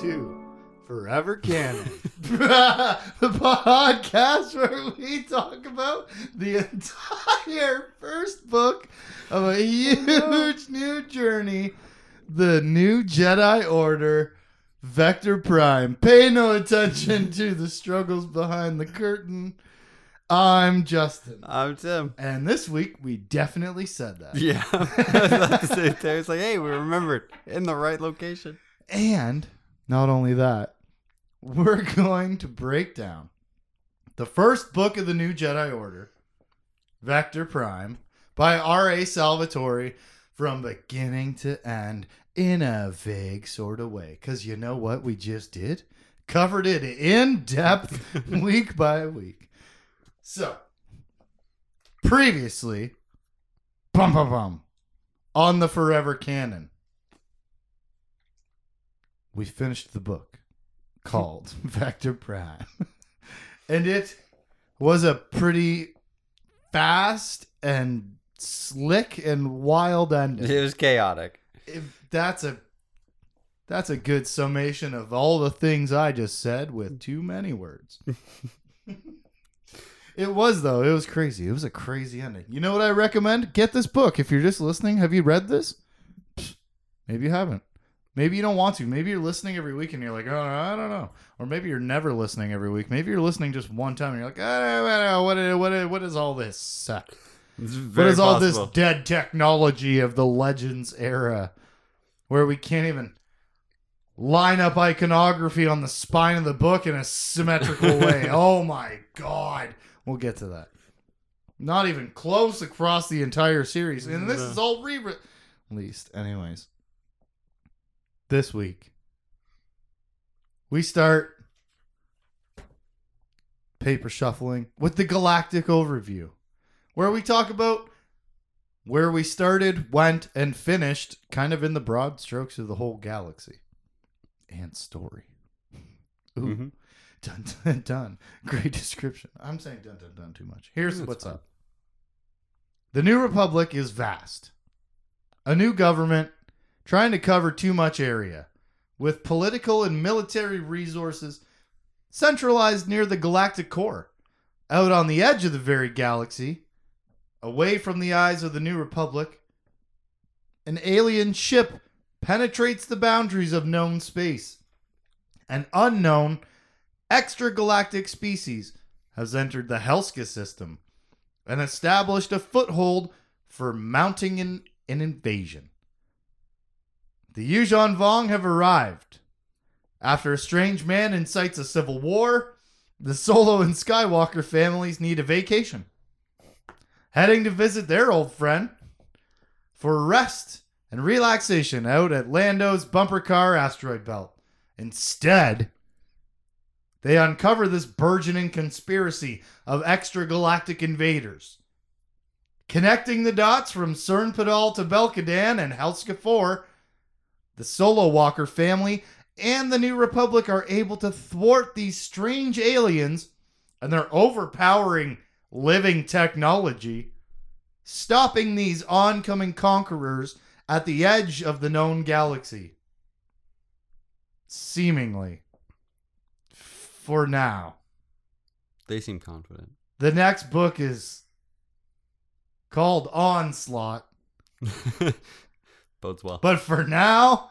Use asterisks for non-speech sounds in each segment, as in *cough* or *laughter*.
to Forever *laughs* Canon, the podcast where we talk about the entire first book of a huge new journey, the new Jedi Order, Vector Prime. Pay no attention to the struggles behind the curtain. I'm Justin. I'm Tim. And this week we definitely said that. Yeah. *laughs* I was about to say it there. It's like, hey, we remembered in the right location. And not only that, *laughs* we're going to break down the first book of the new Jedi Order, Vector Prime, by R.A. Salvatore from beginning to end in a vague sort of way. Because you know what we just did? Covered it in depth *laughs* week by week. So, previously, bum bum bum, on the Forever Canon, we finished the book called *laughs* Vector Prime. *laughs* and it was a pretty fast and slick and wild ending. It was chaotic. If that's a that's a good summation of all the things I just said with too many words. *laughs* it was though. It was crazy. It was a crazy ending. You know what I recommend? Get this book if you're just listening. Have you read this? Maybe you haven't. Maybe you don't want to. Maybe you're listening every week and you're like, oh, I don't know. Or maybe you're never listening every week. Maybe you're listening just one time and you're like, I don't know. What is, what is, what is all this? What is all this dead technology of the Legends era where we can't even line up iconography on the spine of the book in a symmetrical way? *laughs* oh my god. We'll get to that. Not even close across the entire series. And this is all re released. Anyways, this week we start paper shuffling with the galactic overview where we talk about where we started, went, and finished, kind of in the broad strokes of the whole galaxy and story. Ooh, Mhm. dun dun dun. Great description. I'm saying dun dun dun too much. Here's That's what's up. The New Republic is vast. A new government trying to cover too much area, with political and military resources centralized near the galactic core, out on the edge of the very galaxy, away from the eyes of the New Republic. An alien ship penetrates the boundaries of known space. An unknown extragalactic species has entered the Helska system and established a foothold for mounting an, an invasion. The Yuuzhan Vong have arrived. After a strange man incites a civil war, the Solo and Skywalker families need a vacation. Heading to visit their old friend for rest and relaxation out at Lando's bumper car asteroid belt. Instead, they uncover this burgeoning conspiracy of extragalactic invaders. Connecting the dots from Sernpidal to Belkadan and Helska 4, the Solo Walker family and the New Republic are able to thwart these strange aliens and their overpowering living technology, stopping these oncoming conquerors at the edge of the known galaxy. Seemingly. For now. They seem confident. The next book is called Onslaught. *laughs* Bodes well. But for now,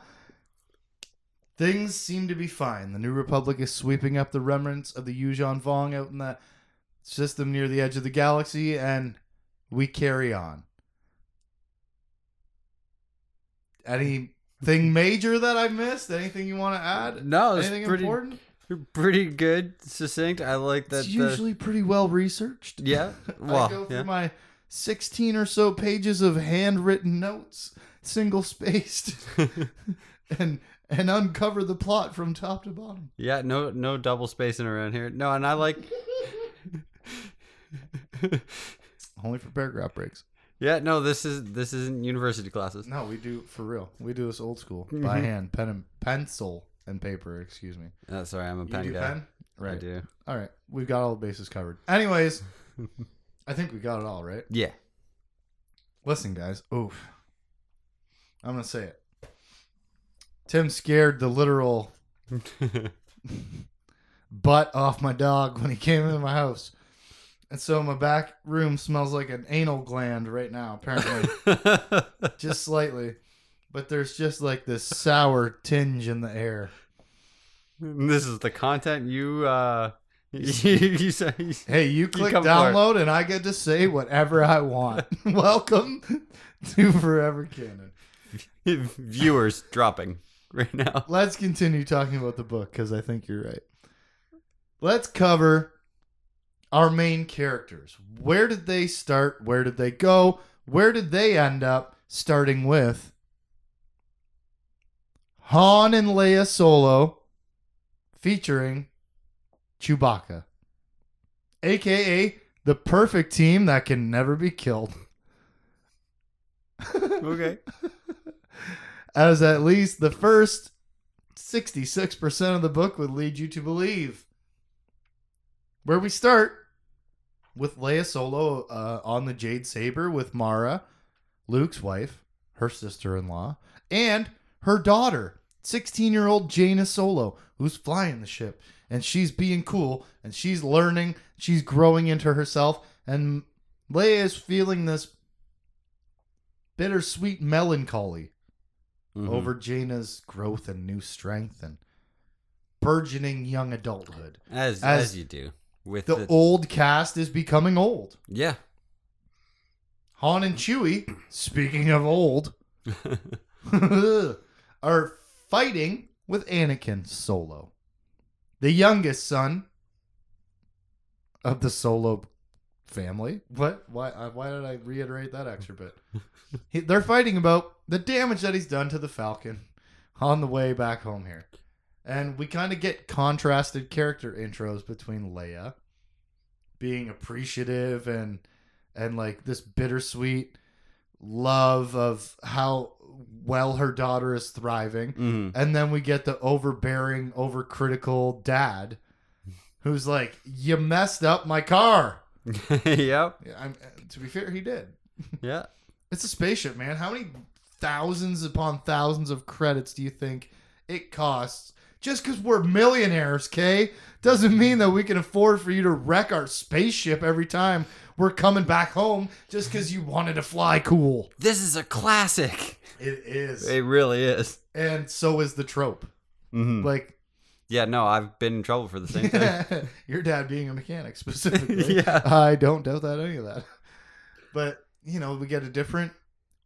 things seem to be fine. The New Republic is sweeping up the remnants of the Yuuzhan Vong out in the system near the edge of the galaxy, and we carry on. Anything *laughs* major that I missed? Anything you want to add? no, it's Anything pretty, important? pretty good, succinct. I like that. It's the- usually pretty well researched. yeah. *laughs* I go through yeah. my 16 or so pages of handwritten notes, single spaced, *laughs* and and uncover the plot from top to bottom. yeah. No, no double spacing around here. No, and I like. *laughs* Only for paragraph breaks. yeah. No, this is this isn't university classes. No, we do for real. We do this old school by Mhm. hand, pen and pencil and paper. Excuse me. Uh, sorry, I'm a You pen do guy. pen? I Right. do. All right. We've got all the bases covered. Anyways, *laughs* I think we got it all right. Yeah. Listen, guys. Oof. I'm gonna say it. Tim scared the literal *laughs* butt off my dog when he came into my house. And so my back room smells like an anal gland right now, apparently. *laughs* just slightly. But there's just like this sour tinge in the air. this is the content you uh *laughs* you, Hey, you click come for it. download and I get to say whatever I want. Welcome to Forever Canon. *laughs* viewers dropping right now. Let's continue talking about the book because I think you're right. Let's cover our main characters. Where did they start? Where did they go? Where did they end up? Starting with Han and Leia Solo featuring Chewbacca, aka the perfect team that can never be killed. *laughs* Okay. As at least the first 66% of the book would lead you to believe. Where we start with Leia Solo uh, on the Jade Saber with Mara, Luke's wife, her sister in law, and her daughter, 16 year old Jaina Solo, who's flying the ship. And she's being cool and she's learning, she's growing into herself. And Leia is feeling this bittersweet melancholy Mhm. over Jaina's growth and new strength and burgeoning young adulthood. as, as as you do with The the, old cast is becoming old. yeah. Han and Chewie, speaking of old, *laughs* *laughs* are fighting with Anakin Solo, the youngest son of the Solo family. What? Why? Why did I reiterate that extra bit? *laughs* He- They're fighting about the damage that he's done to the Falcon on the way back home here, and we kind of get contrasted character intros between Leia being appreciative and and like this bittersweet love of how well her daughter is thriving. Mhm. And then we get the overbearing, overcritical dad who's like, You messed up my car. *laughs* yep. Yeah, I'm, to be fair, he did. Yeah. It's a spaceship, man. How many thousands upon thousands of credits do you think it costs? Just because we're millionaires, Kay, doesn't mean that we can afford for you to wreck our spaceship every time we're coming back home just because you wanted to fly cool. This is a classic. It is. It really is. and so is the trope. Mhm. Like, Yeah, no, I've been in trouble for the same thing. *laughs* your dad being a mechanic *laughs* specifically. Yeah. I don't doubt that any of that. *laughs* But, you know, we get a different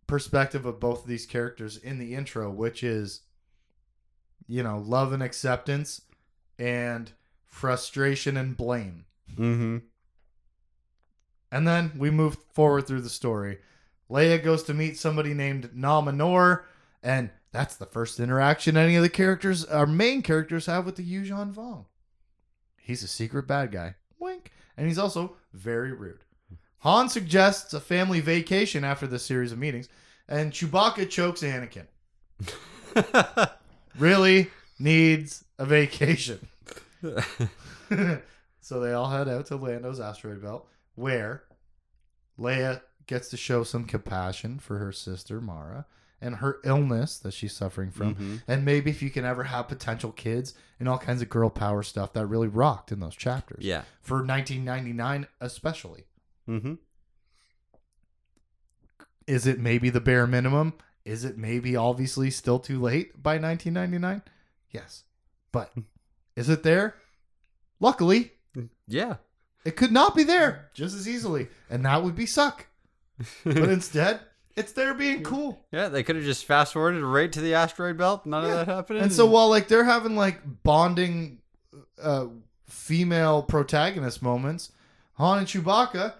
perspective of both of these characters in the intro, which is, you know, love and acceptance and frustration and blame. mm-hmm. And then we move forward through the story. Leia goes to meet somebody named Nom Anor, and that's the first interaction any of the characters, our main characters, have with the Yuuzhan Vong. He's a secret bad guy. Wink. And he's also very rude. Han suggests a family vacation after this series of meetings, and Chewbacca chokes Anakin. *laughs* Really needs a vacation. *laughs* *laughs* so they all head out to Lando's asteroid belt, where Leia gets to show some compassion for her sister Mara and her illness that she's suffering from. Mhm. And maybe if you can ever have potential kids and all kinds of girl power stuff that really rocked in those chapters. Yeah. For 1999, especially. Mm-hmm. Is it maybe the bare minimum? Is it maybe obviously still too late by 1999? Yes. But is it there? Luckily, Yeah. It could not be there just as easily, and that would be suck. But *laughs* instead, it's there being cool. Yeah, they could have just fast forwarded right to the asteroid belt. None Yeah. of that happened. And so while like they're having like bonding uh, female protagonist moments, Han and Chewbacca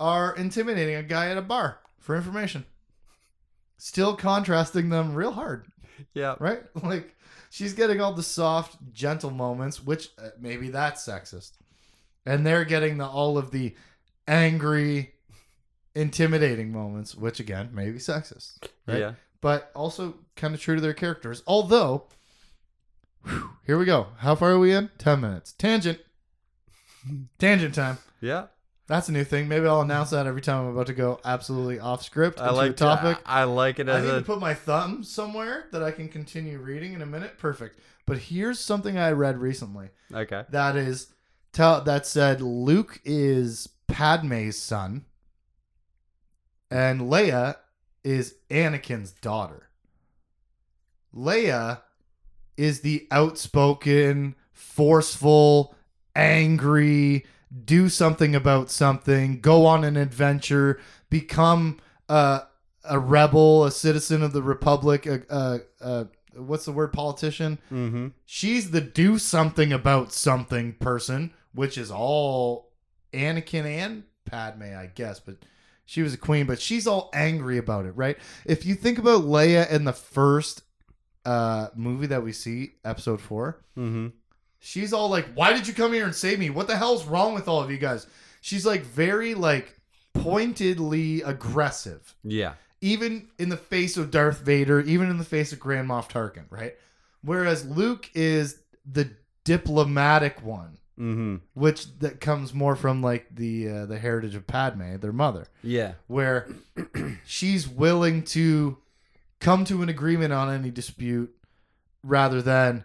are intimidating a guy at a bar for information. Still contrasting them real hard, yeah, right? *laughs* Like she's getting all the soft, gentle moments, which uh, maybe that's sexist, and they're getting the all of the angry, intimidating moments, which again may be sexist, right? yeah, but also kind of true to their characters. Although, whew, here we go. How far are we in? 10 minutes. Tangent. *laughs* Tangent time. yeah. That's a new thing. Maybe I'll announce that every time I'm about to go absolutely off script I like topic. I like it I need a to put my thumb somewhere that I can continue reading in a minute. Perfect. But here's something I read recently okay. that is tell that said Luke is Padme's son and Leia is Anakin's daughter. Leia is the outspoken, forceful, angry, do something about something, go on an adventure, become a, a rebel, a citizen of the republic, a, a, a what's the word politician? Mm-hmm. She's the do something about something person, which is all Anakin and Padme, I guess, but she was a queen, but she's all angry about it, right? If you think about Leia in the first uh movie that we see, episode 4, Mm-hmm. she's all like, "Why did you come here and save me? What the hell's wrong with all of you guys?" She's like very like pointedly aggressive Yeah. even in the face of Darth Vader, even in the face of Grand Moff Tarkin, right? Whereas Luke is the diplomatic one, Mm-hmm. which that comes more from like the uh, the heritage of Padme, their mother, Yeah. where *clears throat* she's willing to come to an agreement on any dispute rather than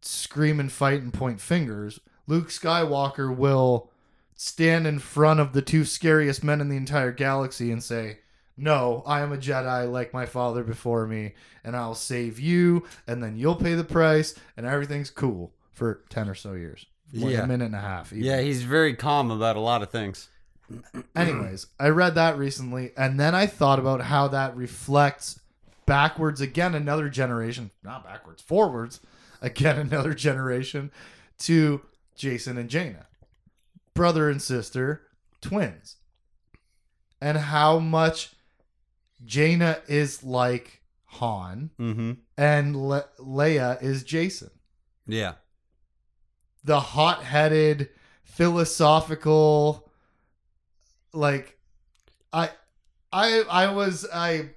scream and fight and point fingers. Luke Skywalker will stand in front of the two scariest men in the entire galaxy and say, No, I am a Jedi like my father before me, and I'll save you, and then you'll pay the price, and everything's cool for 10 or so years. Like Yeah. a minute and a half. even. Yeah, he's very calm about a lot of things. *clears throat* Anyways, I read that recently, and then I thought about how that reflects backwards again another generation, not backwards, forwards again *laughs* another generation to Jacen and Jaina, brother and sister, twins, and how much Jaina is like Han Mm-hmm. and Le- Leia is Jacen Yeah. The hot-headed philosophical like i i i was i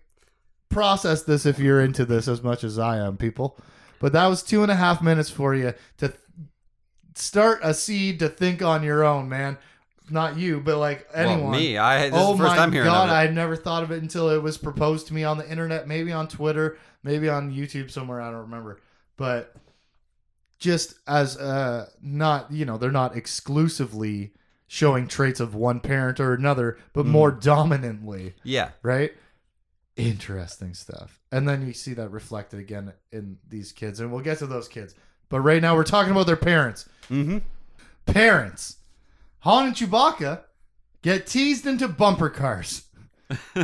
processed this if you're into this as much as i am people. But that was two and a half minutes for you to th- start a seed to think on your own man. Not you but like anyone Well, me, I. This oh is the oh first my god i had never thought of it until it was proposed to me on the internet maybe on twitter maybe on youtube somewhere i don't remember. But just as uh not you know they're not exclusively showing traits of one parent or another but Mhm. more dominantly. Yeah. right? Interesting stuff. And then you see that reflected again in these kids and we'll get to those kids. But right now we're talking about their parents. Mm-hmm. parents. Han and chewbacca get teased into bumper cars. *laughs*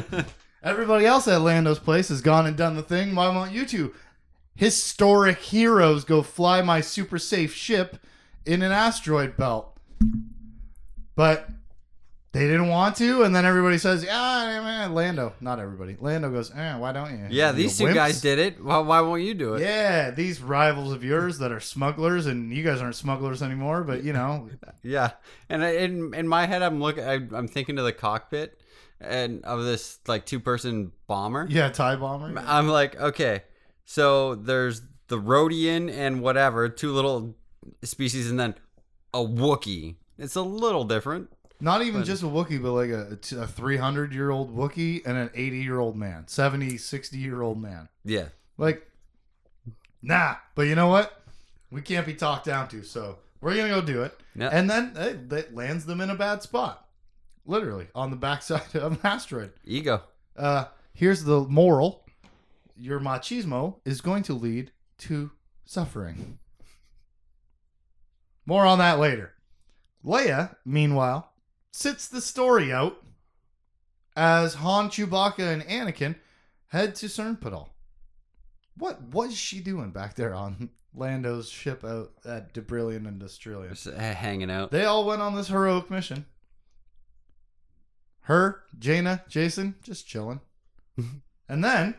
Everybody else at lando's place has gone and done the thing. Why won't you two historic heroes go fly my super safe ship in an asteroid belt but they didn't want to and then everybody says yeah man, lando not everybody lando goes eh, why don't you Yeah, You these two wimps." guys did it. Why, why won't you do it? yeah these rivals of yours that are smugglers and you guys aren't smugglers anymore but you know Yeah, and in in my head, I'm looking. I'm thinking of the cockpit and of this like two person bomber. yeah tie bomber I'm like, okay, so there's the Rodian and whatever, two little species, and then a Wookiee. It's a little different. Not even But- just a Wookiee, but like a, a 300 year old Wookiee and an 80 year old man, 70, 60 year old man. Yeah, Like, nah. But you know what? We can't be talked down to, so we're going to go do it. Yeah. And then hey, that lands them in a bad spot. Literally, on the backside *laughs* of an asteroid. ego. Uh, here's the moral your machismo is going to lead to suffering. More on that later. Leia, meanwhile, sits the story out as Han, Chewbacca, and Anakin head to Sernpidal. What was she doing back there on Lando's ship out at Dubrillion and Destrillion? Just uh, hanging out. They all went on this heroic mission. Her, Jaina, Jacen, just chilling. *laughs* and then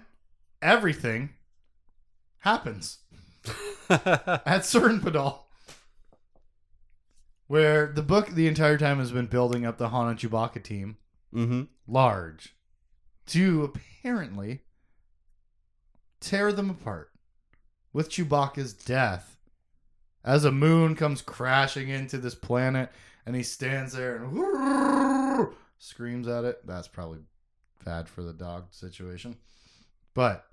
everything happens *laughs* at Sernpidal. Where the book the entire time has been building up the Han and Chewbacca team mm-hmm. large to apparently tear them apart with Chewbacca's death as a moon comes crashing into this planet and he stands there and *laughs* screams at it. That's probably bad for the dog situation. But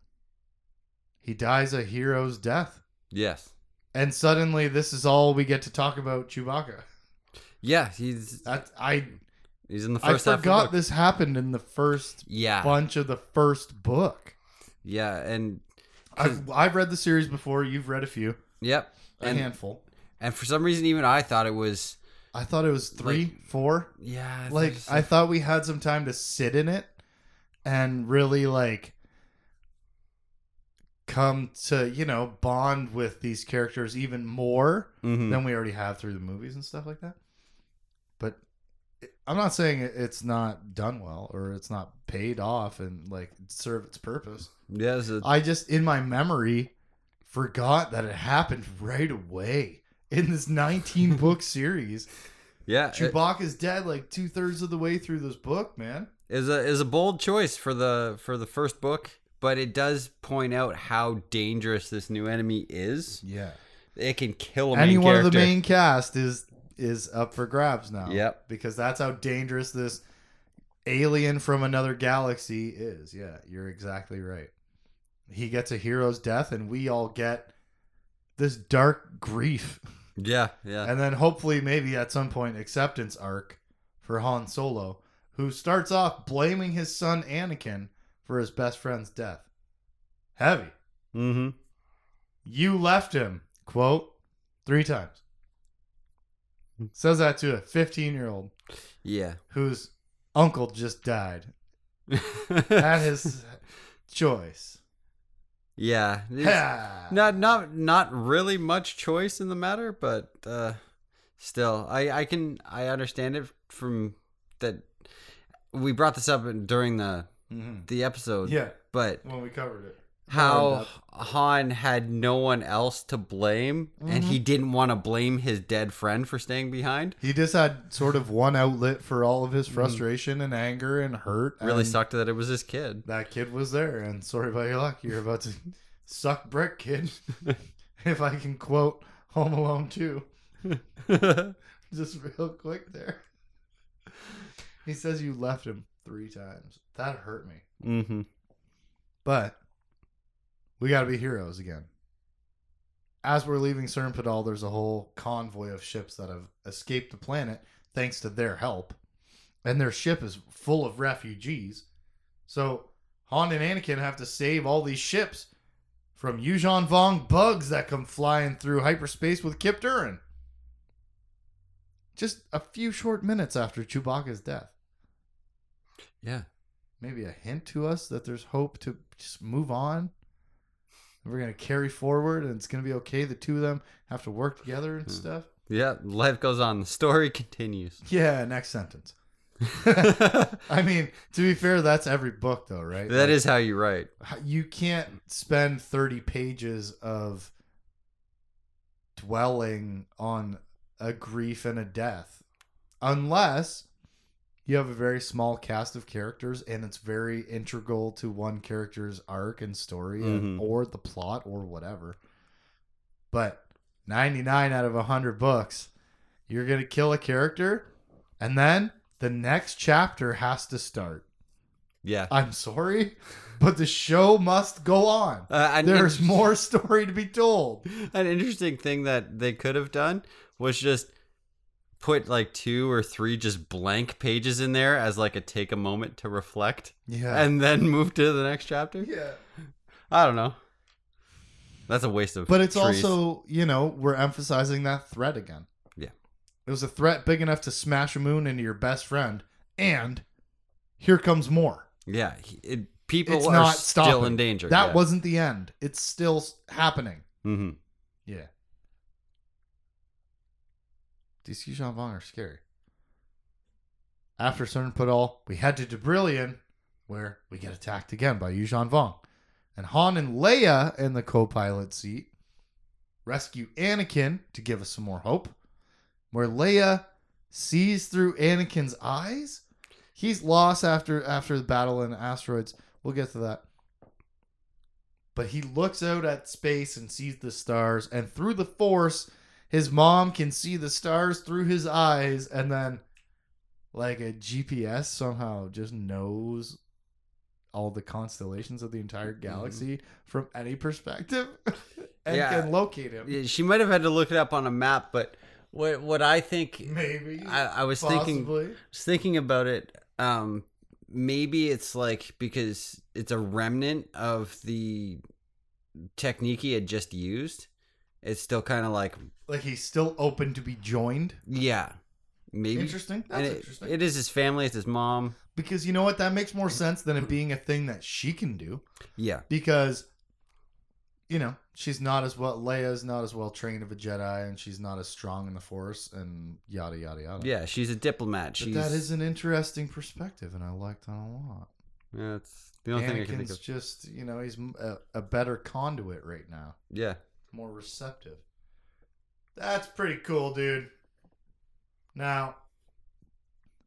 he dies a hero's death. Yes. And suddenly this is all we get to talk about Chewbacca. Yeah, he's That I he's in the I first the forgot book. this happened in the first Yeah, bunch of the first book. yeah, and I've I've read the series before. You've read a few, yep, a and handful. and for some reason, even I thought it was I thought it was three, four. yeah, I Like I thought we had some time to sit in it and really like come to you know bond with these characters even more Mhm. than we already have through the movies and stuff like that. But I'm not saying it's not done well or it's not paid off and like serve its purpose. a- I just in my memory forgot that it happened right away in this 19 *laughs* book series. yeah, it Chewbacca's dead like two thirds of the way through this book, man. is a is a bold choice for the for the first book, but it does point out how dangerous this new enemy is. Yeah. It can kill Any one of the main cast is is up for grabs now. Yep. Because that's how dangerous this alien from another galaxy is. Yeah, you're exactly right. He gets a hero's death and we all get this dark grief. Yeah, yeah, And then hopefully maybe at some point acceptance arc for Han Solo, who starts off blaming his son Anakin for his best friend's death. Heavy. mm-hmm. You left him, quote, three times. Says that to a 15 year old yeah. whose uncle just died *laughs* at his choice. yeah, not not not really much choice in the matter, but uh, still, I I can I understand it from that. We brought this up during the Mhm. the episode, Yeah, but when we covered it. how Han had no one else to blame, and Mm-hmm. he didn't want to blame his dead friend for staying behind. He just had sort of one outlet for all of his frustration and anger and hurt. Mm-hmm. Really and sucked that it was his kid. That kid was there, and sorry about your luck. You're about to *laughs* suck brick, kid. *laughs* if I can quote Home Alone 2. *laughs* Just real quick there. He says you left him three times. That hurt me. mm-hmm. But we got to be heroes again. As we're leaving Sernpidal, there's a whole convoy of ships that have escaped the planet thanks to their help. And their ship is full of refugees. So Han and Anakin have to save all these ships from Yuuzhan Vong bugs that come flying through hyperspace with Kyp Durron. Just a few short minutes after Chewbacca's death. Yeah. Maybe a hint to us that there's hope to just move on. We're gonna carry forward, and it's gonna be okay. The two of them have to work together and hmm. stuff. Yeah, life goes on. The story *laughs* continues. Yeah. Next sentence. *laughs* I mean, to be fair, that's every book, though, right? That is how you write. You can't spend thirty pages of dwelling on a grief and a death unless you have a very small cast of characters and it's very integral to one character's arc and story and, Mhm. or the plot or whatever but 99 out of 100 books you're going to kill a character and then the next chapter has to start Yeah. i'm sorry but the show must go on Uh, and there's more story to be told *laughs* An interesting thing that they could have done was just put like two or three just blank pages in there as like a take a moment to reflect yeah and then *laughs* move to the next chapter. yeah I don't know. That's a waste of But it's trees. also, you know, we're emphasizing that threat again. Yeah. It was a threat big enough to smash a moon into your best friend, and here comes more. yeah, it, people It's are not still stopping. in danger. That yeah. wasn't the end. It's still happening. hmm Yeah. These Yuuzhan Vong are scary. After hmm. Sernpidal, we head to Dubrillion, where we get attacked again by Yuuzhan Vong. And Han and Leia in the co-pilot seat rescue Anakin to give us some more hope. Where Leia sees through Anakin's eyes. He's lost after after the battle in asteroids. We'll get to that. But he looks out at space and sees the stars, and through the force, his mom can see the stars through his eyes, and then like a GPS somehow just knows all the constellations of the entire galaxy from any perspective *laughs* and Yeah. can locate him. Yeah, She might have had to look it up on a map, but what what I think Maybe. I, I was thinking was thinking about it. Um, maybe it's like because it's a remnant of the technique he had just used. It's still kind of like Like he's still open to be joined. yeah, maybe. Interesting. That's it- interesting. it is his family. It's his mom. because you know what? That makes more sense than it being a thing that she can do. Yeah, Because, you know, she's not as well. Leia's not as well trained of a Jedi, and she's not as strong in the Force, and yada yada yada. yeah. She's a diplomat. But She's that is an interesting perspective, and I like that a lot. yeah. It's the only thing I can think of. just, you know, he's a better conduit right now, Yeah, more receptive. That's pretty cool, dude. Now,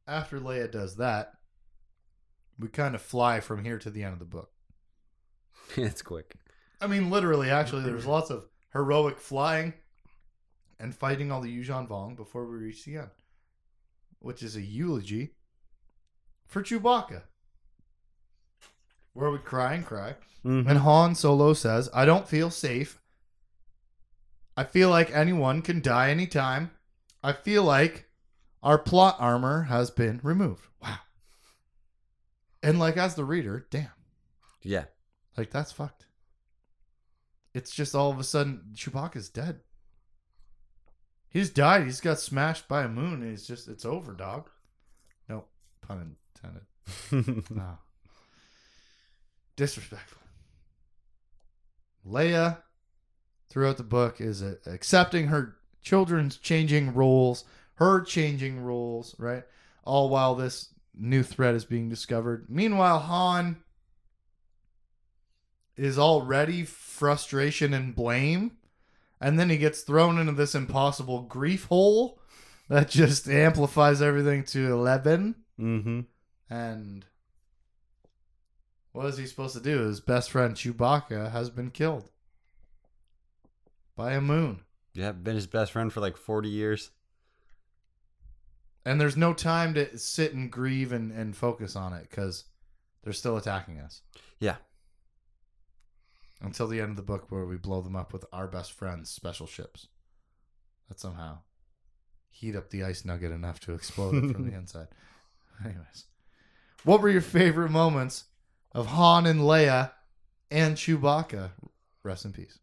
after Leia does that, we kind of fly from here to the end of the book. *laughs* it's quick. I mean, literally, actually, there's *laughs* lots of heroic flying and fighting all the Yuuzhan Vong before we reach the end, which is a eulogy for Chewbacca, where we cry and cry. Mm-hmm. And Han Solo says, I don't feel safe. I feel like anyone can die anytime. I feel like our plot armor has been removed. Wow. And like as the reader, damn. Yeah, Like that's fucked. It's just all of a sudden Chewbacca's dead. He's died. He's got smashed by a moon. And it's just it's over, dog. No pun intended. No. *laughs* Ah. Disrespectful. Leia, throughout the book, is accepting her children's changing roles, her changing roles, right? All while this new threat is being discovered. Meanwhile, Han is already frustration and blame. And then he gets thrown into this impossible grief hole that just amplifies everything to 11. mm-hmm. And what is he supposed to do? His best friend Chewbacca has been killed by a moon. Yeah, been his best friend for like forty years. And there's no time to sit and grieve and, and focus on it because they're still attacking us. Yeah. Until the end of the book where we blow them up with our best friend's special ships. That somehow heat up the ice nugget enough to explode it from the *laughs* inside. Anyways. What were your favorite moments of Han and Leia and Chewbacca? Rest in peace.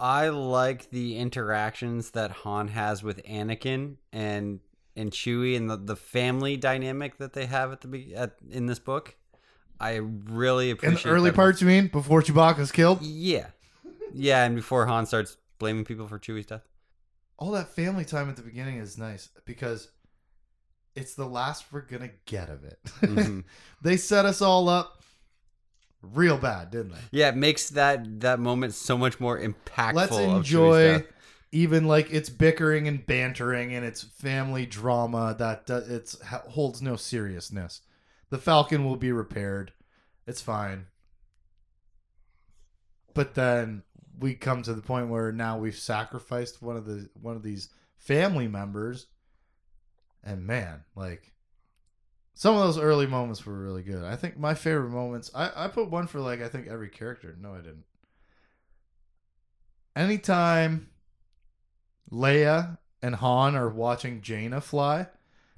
I like the interactions that Han has with Anakin and and Chewie and the, the family dynamic that they have at the be- at in this book. I really In appreciate the early parts, you mean? Before Chewbacca's killed? Yeah, yeah, and before Han starts blaming people for Chewie's death. All that family time at the beginning is nice because it's the last we're going to get of it. Mhm. *laughs* they set us all up real bad, didn't they? Yeah, it makes that that moment so much more impactful. Let's enjoy even like it's bickering and bantering and it's family drama that uh, it's holds no seriousness. The Falcon will be repaired. It's fine. But then we come to the point where now we've sacrificed one of the one of these family members and man, like some of those early moments were really good. I think my favorite moments I, I put one for like I think every character. No, I didn't. Anytime Leia and Han are watching Jaina fly,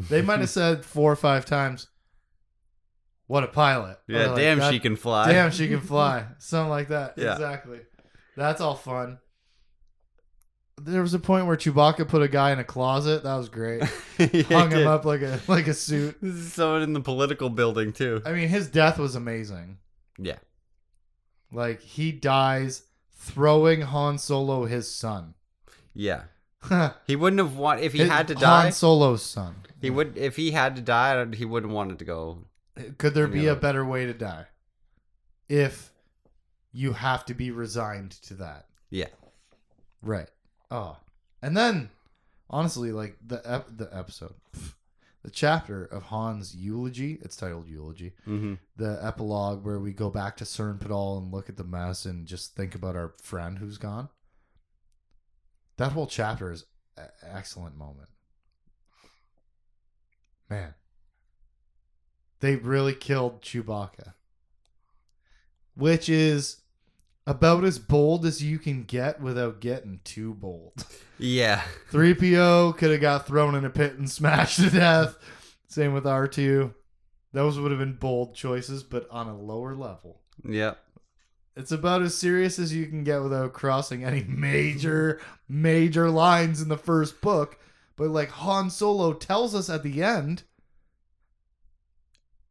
they might have *laughs* said four or five times, "What a pilot!" Yeah, like, damn, she can fly. Damn, she can fly. *laughs* Something like that. Yeah. Exactly. That's all fun. There was a point where Chewbacca put a guy in a closet. That was great. *laughs* He Hung him up like a like a suit. This is someone in the political building too. I mean, his death was amazing. Yeah, Like he dies throwing Han Solo his son. yeah. *laughs* He wouldn't have want if he had to die. Han Solo's son. He would if he had to die. He wouldn't want it to go. Could there be Yeah. a better way to die? If you have to be resigned to that. Yeah, Right. Oh, and then honestly, like the ep- the episode, the chapter of Han's eulogy. It's titled eulogy. hmm The epilogue where we go back to Sernpidal and look at the mess and just think about our friend who's gone. That whole chapter is an excellent moment. Man. They really killed Chewbacca. Which is about as bold as you can get without getting too bold. Yeah. 3PO could have got thrown in a pit and smashed to death. Same with R2. Those would have been bold choices, but on a lower level. Yep. It's about as serious as you can get without crossing any major, major lines in the first book. But like Han Solo tells us at the end,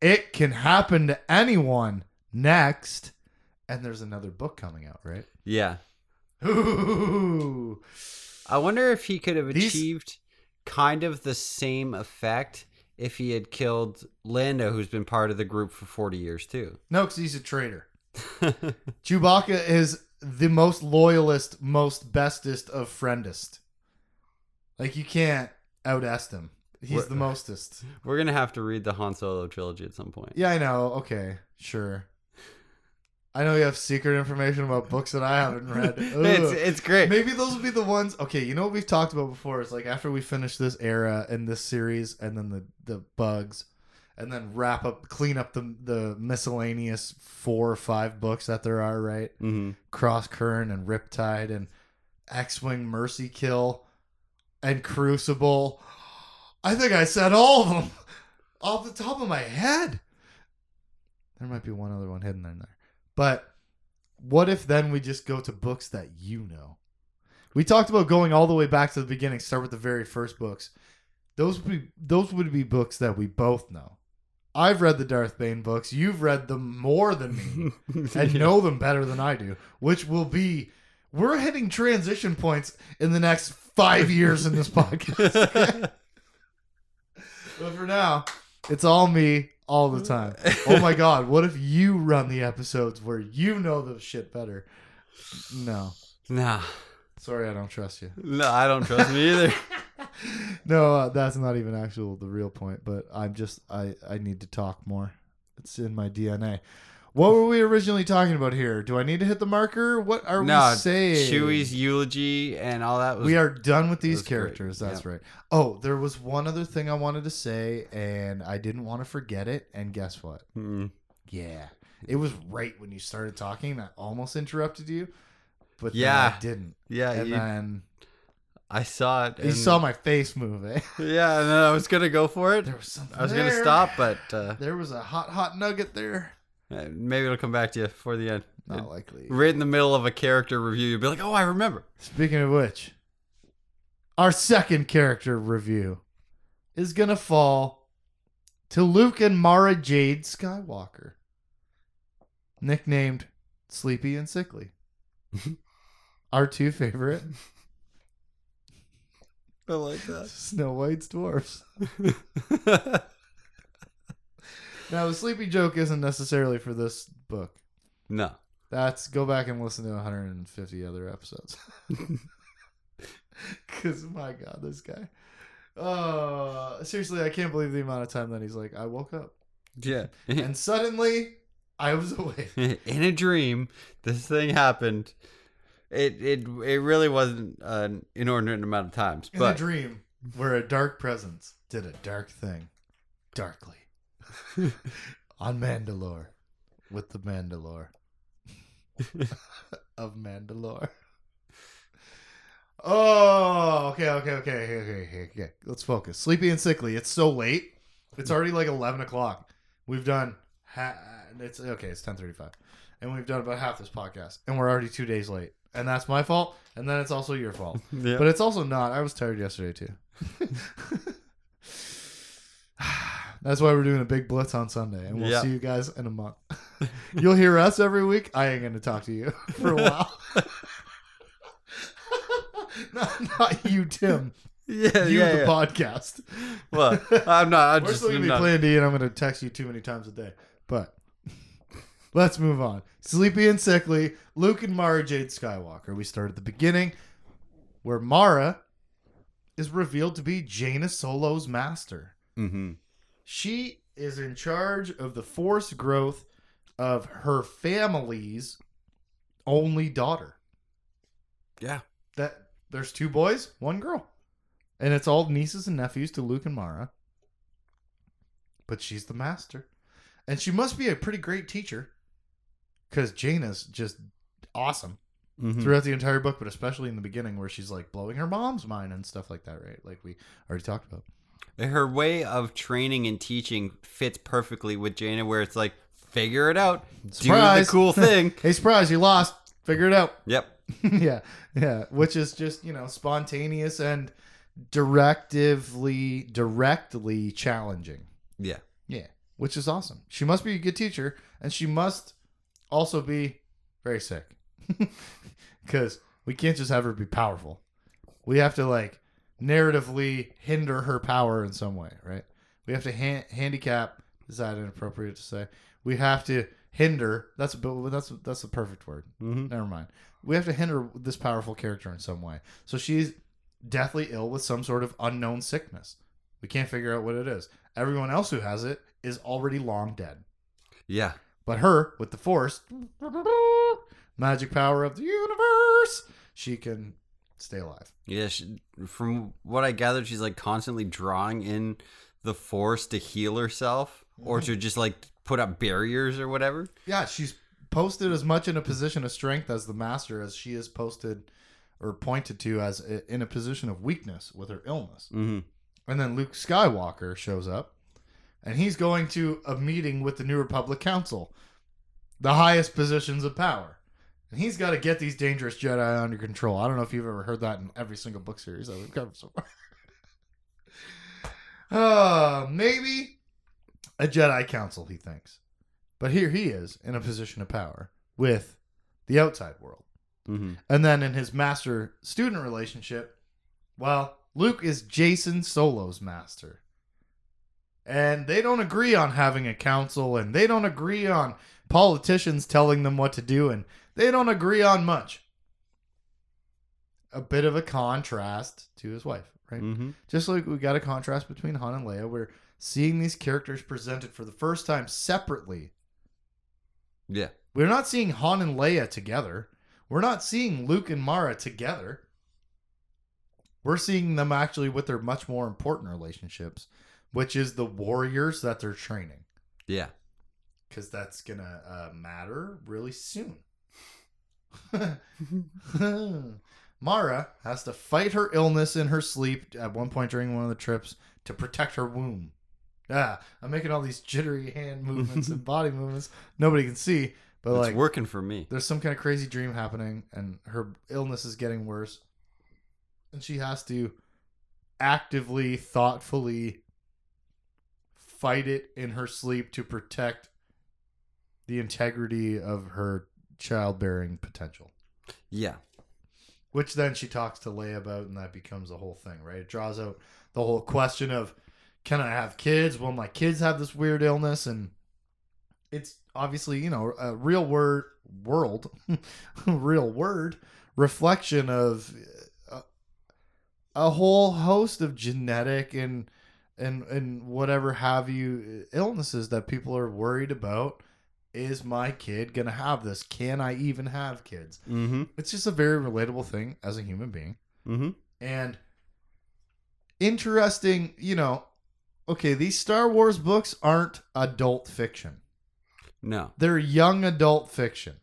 it can happen to anyone next. And there's another book coming out, right? Yeah. Ooh. *laughs* I wonder if he could have These- achieved kind of the same effect if he had killed Lando, who's been part of the group for 40 years too. No, because he's a traitor. *laughs* Chewbacca is the most loyalist, most bestest of friendest. Like you can't outest him. He's What- the mostest. *laughs* We're going to have to read the Han Solo trilogy at some point. Yeah, I know. Okay, sure. I know you have secret information about books that I haven't read. *laughs* it's, it's great. Maybe those will be the ones. Okay, you know what we've talked about before? It's like after we finish this era and this series, and then the the bugs, and then wrap up, clean up the the miscellaneous four or five books that there are. Right, hmm Cross Current and Riptide and X Wing Mercy Kill and Crucible. I think I said all of them *laughs* off the top of my head. There might be one other one hidden in there. But what if then we just go to books that you know? We talked about going all the way back to the beginning, start with the very first books. Those would be those would be books that we both know. I've read the Darth Bane books. You've read them more than me *laughs* and know them better than I do, which will be we're hitting transition points in the next five years in this *laughs* podcast. *laughs* but for now, it's all me all the time. Oh my god, what if you run the episodes where you know the shit better? No. Nah. Sorry, I don't trust you. No, I don't trust me either. *laughs* No, uh, that's not even actual the real point, but I'm just I I need to talk more. It's in my DNA. What were we originally talking about here? Do I need to hit the marker? What are no, we saying? Chewie's eulogy and all that was. we are done with these was great. characters. That's Yeah. right. Oh, there was one other thing I wanted to say, and I didn't want to forget it. And guess what? Mm. Yeah, it was right when you started talking I almost interrupted you, but then Yeah. I didn't. Yeah, And you, then I saw it. you saw my face move. Eh? *laughs* Yeah, and then I was gonna go for it. There was something. I was gonna stop, but uh, There was a hot, hot nugget there. Uh, maybe it'll come back to you for the end. Not likely. Right in the middle of a character review, you'll be like, "Oh, I remember." Speaking of which, our second character review is gonna fall to Luke and Mara Jade Skywalker, nicknamed Sleepy and Sickly. *laughs* our two favorite I like that. Snow White's dwarfs. *laughs* Now, the sleepy joke isn't necessarily for this book. no. That's go back and listen to 150 other episodes. *laughs* Because my God, this guy. Uh, seriously, I can't believe the amount of time that he's like, I woke up Yeah. *laughs* and suddenly I was awake. *laughs* in a dream, this thing happened. It it it really wasn't an inordinate amount of times, In but a dream where a dark presence did a dark thing, darkly, *laughs* on Mandalore, with the Mandalore *laughs* of Mandalore. Oh, okay, okay, okay, okay, okay, okay. Let's focus. Sleepy and sickly. It's so late. It's already like eleven o'clock. We've done. Ha- it's okay. It's ten thirty-five, and we've done about half this podcast, and we're already two days late, and that's my fault. And then it's also your fault. *laughs* yeah. But it's also not. I was tired yesterday too. That's why we're doing a big blitz on Sunday, and we'll Yeah. see you guys in a month. *laughs* You'll hear us every week. I ain't going to talk to you *laughs* for a while. *laughs* not, not you, Tim. yeah, You, yeah, the yeah. podcast. Well, I'm not. I'm We're just still going to be not- playing D, and I'm going to text you too many times a day. But let's move on. Sleepy and sickly. Luke and Mara Jade Skywalker. We start at the beginning, where Mara is revealed to be Jaina Solo's master. Mhm. She is in charge of the forced growth of her family's only daughter. Yeah. That there's two boys, one girl. And it's all nieces and nephews to Luke and Mara. but she's the master, and she must be a pretty great teacher, because Jaina's just awesome Mhm. throughout the entire book, but especially in the beginning where she's like blowing her mom's mind and stuff like that, right? Like we already talked about. Her way of training and teaching fits perfectly with Jaina, where it's like, figure it out, Surprise! do the cool *laughs* thing. Hey, surprise! You lost. Figure it out. *laughs* yep. *laughs* yeah, yeah. Which is just you know spontaneous and directively directly challenging. Yeah. Yeah, which is awesome. She must be a good teacher, and she must also be very sick, because we can't just have her be powerful. We have to like narratively hinder her power in some way, right? We have to ha- handicap. Is that inappropriate to say? We have to hinder. That's but that's that's the perfect word. Mm-hmm. Never mind. We have to hinder this powerful character in some way. So she's deathly ill with some sort of unknown sickness. We can't figure out what it is. Everyone else who has it is already long dead. Yeah. But her, with the force, magic power of the universe, she can stay alive. Yeah. She, from what I gathered, she's like constantly drawing in the force to heal herself or to just like put up barriers or whatever. Yeah, she's posted as much in a position of strength as the master as she is posted or pointed to as i- in a position of weakness with her illness. Mm-hmm. And then Luke Skywalker shows up, and he's going to a meeting with the New Republic Council, the highest positions of power. And he's got to get these dangerous Jedi under control. I don't know if you've ever heard that in every single book series that we've covered so far. *laughs* uh, maybe a Jedi Council, he thinks. But here he is in a position of power with the outside world. Mm-hmm. And then in his master student relationship, well, Luke is Jacen Solo's master. And they don't agree on having a council, and they don't agree on politicians telling them what to do, and they don't agree on much. A bit of a contrast to his wife, right? Mm-hmm. Just like we got a contrast between Han and Leia, we're seeing these characters presented for the first time separately Yeah. we're not seeing Han and Leia together. We're not seeing Luke and Mara together. We're seeing them actually with their much more important relationships, which is the warriors that they're training. Yeah. Because that's going to uh, matter really soon. *laughs* Mara has to fight her illness in her sleep at one point during one of the trips to protect her womb. Ah, I'm making all these jittery hand movements and *laughs* body movements nobody can see, but it's like working for me. there's some kind of crazy dream happening and her illness is getting worse and she has to actively thoughtfully fight it in her sleep to protect the integrity of her childbearing potential. Yeah. which then she talks to Leia about and that becomes a whole thing right? It draws out the whole question of can I have kids? Will my kids have this weird illness? And it's obviously you know a real word world *laughs* real word reflection of a, a whole host of genetic and and and whatever have you illnesses that people are worried about is my kid gonna have this can i even have kids Mm-hmm. it's just a very relatable thing as a human being Mm-hmm. and interesting you know okay these star wars books aren't adult fiction No. they're young adult fiction.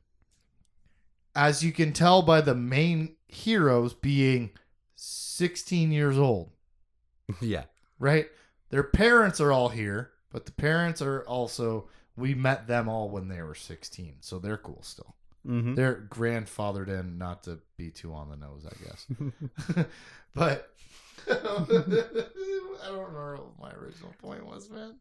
As you can tell by the main heroes being 16 years old, *laughs* yeah. right? Their parents are all here, but the parents are also, we met them all when they were 16, so they're cool still. Mm-hmm. They're grandfathered in, not to be too on the nose, I guess. *laughs* *laughs* but *laughs* I don't remember what my original point was, man.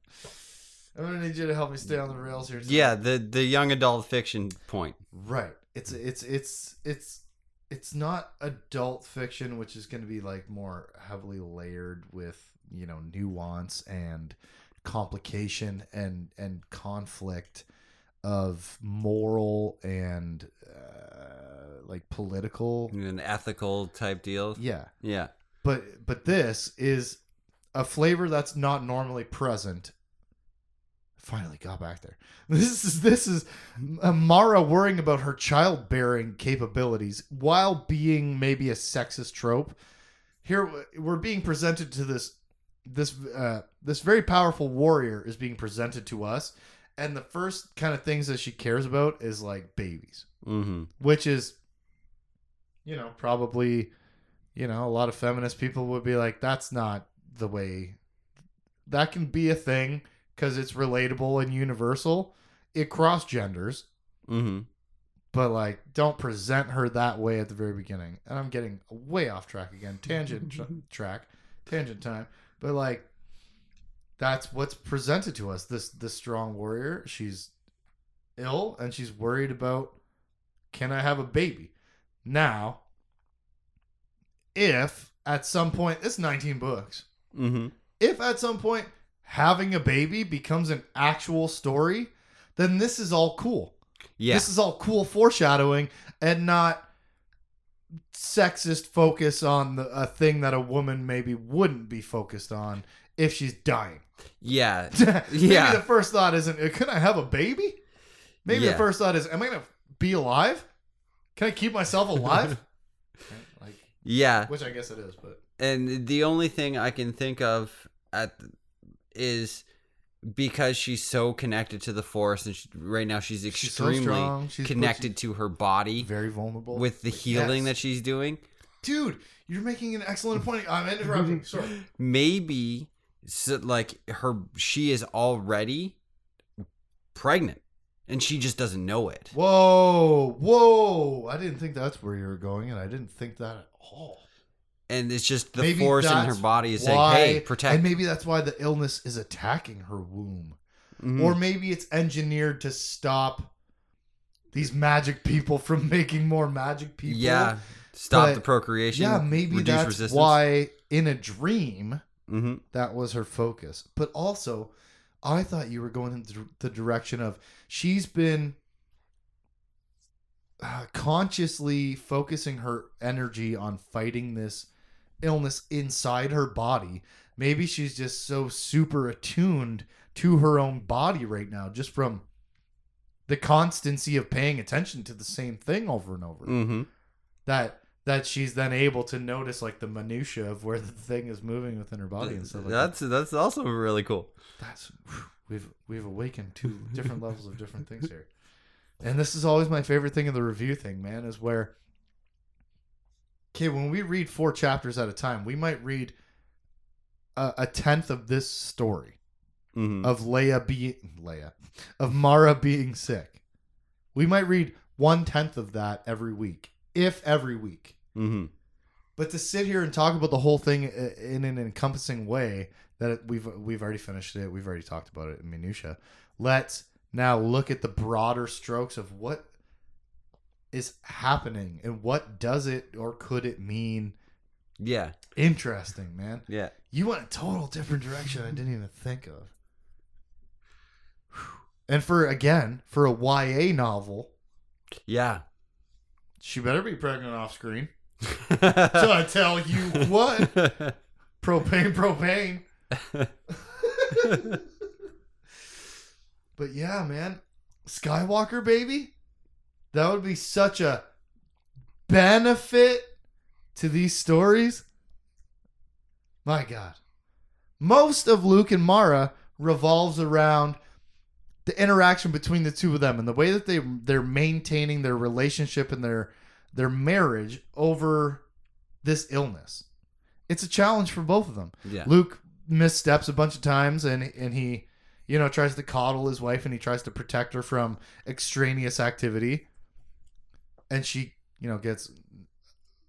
I'm gonna need you to help me stay on the rails here. yeah. The the young adult fiction point. Right. It's it's it's it's it's not adult fiction, which is going to be like more heavily layered with you know nuance and complication and and conflict of moral and uh, like political. An ethical type deal. Yeah, Yeah. but but this is a flavor that's not normally present. Finally got back there. *laughs* This is this is Mara worrying about her childbearing capabilities while being maybe a sexist trope. Here we're being presented to this this uh, this very powerful warrior is being presented to us, and the first kind of things that she cares about is like babies, Mm-hmm. which is, you know, probably, you know, a lot of feminist people would be like, that's not the way. That can be a thing because it's relatable and universal. It cross genders, Mm-hmm. but like, don't present her that way at the very beginning. And I'm getting way off track again, tangent *laughs* tra- track, tangent time. But like, that's what's presented to us. This this strong warrior. She's ill and she's worried about can I have a baby? Now, if at some point it's 19 books. Mm-hmm. If at some point having a baby becomes an actual story, then this is all cool. Yeah. This is all cool foreshadowing and not sexist focus on the, a thing that a woman maybe wouldn't be focused on if she's dying. yeah. *laughs* maybe Yeah. the first thought isn't, "Uh, can I have a baby? Maybe Yeah. the first thought is, am I going to be alive? Can I keep myself alive? *laughs* Like, Yeah. which I guess it is, but and the only thing I can think of at is because she's so connected to the force, and she, right now she's she's so extremely. She's connected to her body very vulnerable with the Like, healing yes. that she's doing. dude. You're making an excellent point. I'm interrupting. *laughs* Sorry. Maybe so, like her, she is already pregnant, and she just doesn't know it. Whoa, whoa! I didn't think that's where you were going, and I didn't think that at all. And it's just the Maybe force in her body is saying, "Hey, protect." And maybe that's why the illness is attacking her womb, Mhm. or maybe it's engineered to stop these magic people from *laughs* making more magic people. yeah, stop But- the procreation. yeah. Maybe reduce that's resistance. why in a dream hmm that was her focus. But also, I thought you were going in the- the direction of she's been uh, consciously focusing her energy on fighting this illness inside her body. Maybe she's just so super attuned to her own body right now, just from the constancy of paying attention to the same thing over and over hmm that that she's then able to notice like the minutia of where the thing is moving within her body and stuff like that. that's that's also really cool. That's we've we've awakened two different levels of different things here. And this is always my favorite thing in the review thing, man, is where okay, when we read four chapters at a time, we might read a, a tenth of this story hmm of Leia being Leia of Mara being sick. We might read one tenth of that every week, if every week. hmm But to sit here and talk about the whole thing in an encompassing way that we've we've already finished it, we've already talked about it in minutia. Let's now look at the broader strokes of what is happening and what does it or could it mean. Yeah, Interesting, man. yeah. You went a total different direction I didn't even think of. And for again, for a YA novel, Yeah. she better be pregnant off screen. *laughs* So I tell you what, *laughs* propane, propane. *laughs* But yeah, man, Skywalker baby, that would be such a benefit to these stories. My God, most of Luke and Mara revolves around the interaction between the two of them and the way that they they're maintaining their relationship and their their marriage over this illness. It's a challenge for both of them. yeah. Luke missteps a bunch of times and and he you know tries to coddle his wife and he tries to protect her from extraneous activity and she you know gets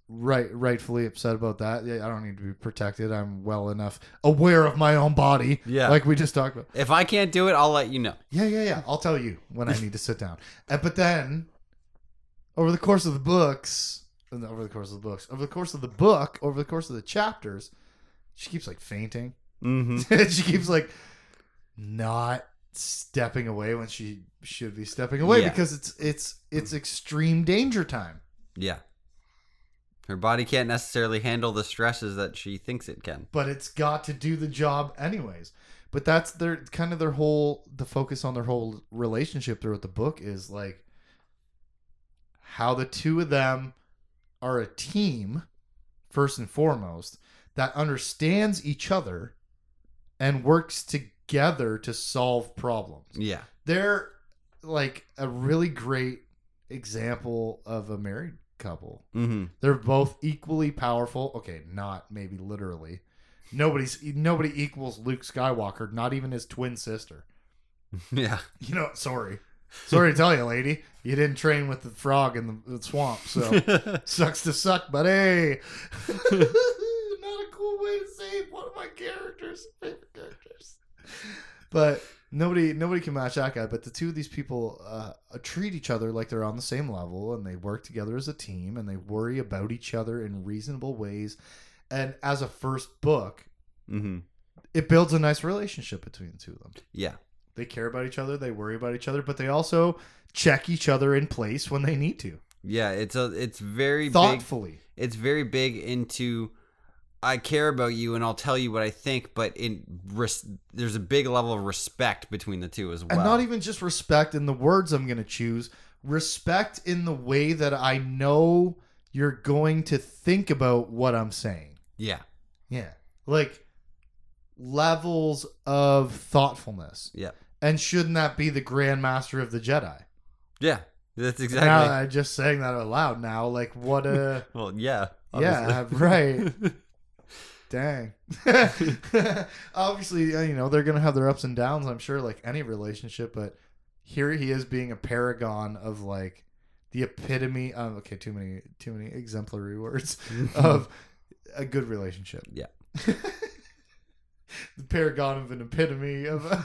right rightfully upset about that Yeah, i don't need to be protected i'm well enough aware of my own body Yeah. like we just talked about If I can't do it, I'll let you know. yeah yeah yeah i'll tell you when i *laughs* need to sit down and, but then over the course of the books over the course of the books over the course of the book over the course of the chapters she keeps like fainting Mm-hmm. *laughs* she keeps like not stepping away when she should be stepping away Yeah. because it's it's it's extreme danger time. Yeah. Her body can't necessarily handle the stresses that she thinks it can. But it's got to do the job anyways. But that's their kind of their whole the focus on their whole relationship throughout the book is like how the two of them are a team first and foremost that understands each other and works together to solve problems. Yeah. They're like a really great example of a married couple. Mm-hmm. They're both equally powerful. Okay, not maybe literally. Nobody's nobody equals Luke Skywalker, not even his twin sister. *laughs* Yeah. You know, sorry. Sorry to tell you, lady. You didn't train with the frog in the, the swamp, so *laughs* sucks to suck, but hey. *laughs* not a cool way to say one of my characters, favorite characters. But nobody nobody can match that guy. But the two of these people uh, treat each other like they're on the same level and they work together as a team and they worry about each other in reasonable ways. And as a first book, mm-hmm. it builds a nice relationship between the two of them. Yeah. They care about each other, they worry about each other, but they also check each other in place when they need to. Yeah. It's a. It's very big. Thoughtfully. It's very big into. I care about you, and I'll tell you what I think. But in res- there's a big level of respect between the two as well. And not even just respect in the words I'm going to choose, respect in the way that I know you're going to think about what I'm saying. Yeah. Yeah. Like levels of thoughtfulness. Yeah. And shouldn't that be the Grand Master of the Jedi? Yeah. That's Now exactly. I'm just saying that out loud now. Like what a *laughs* well, yeah. Yeah, right. *laughs* dang. *laughs* *laughs* Obviously, uh, you know, they're gonna have their ups and downs, I'm sure, like any relationship, but here he is being a paragon of like the epitome of okay, too many too many exemplary words *laughs* of a good relationship. Yeah. the paragon of an epitome of a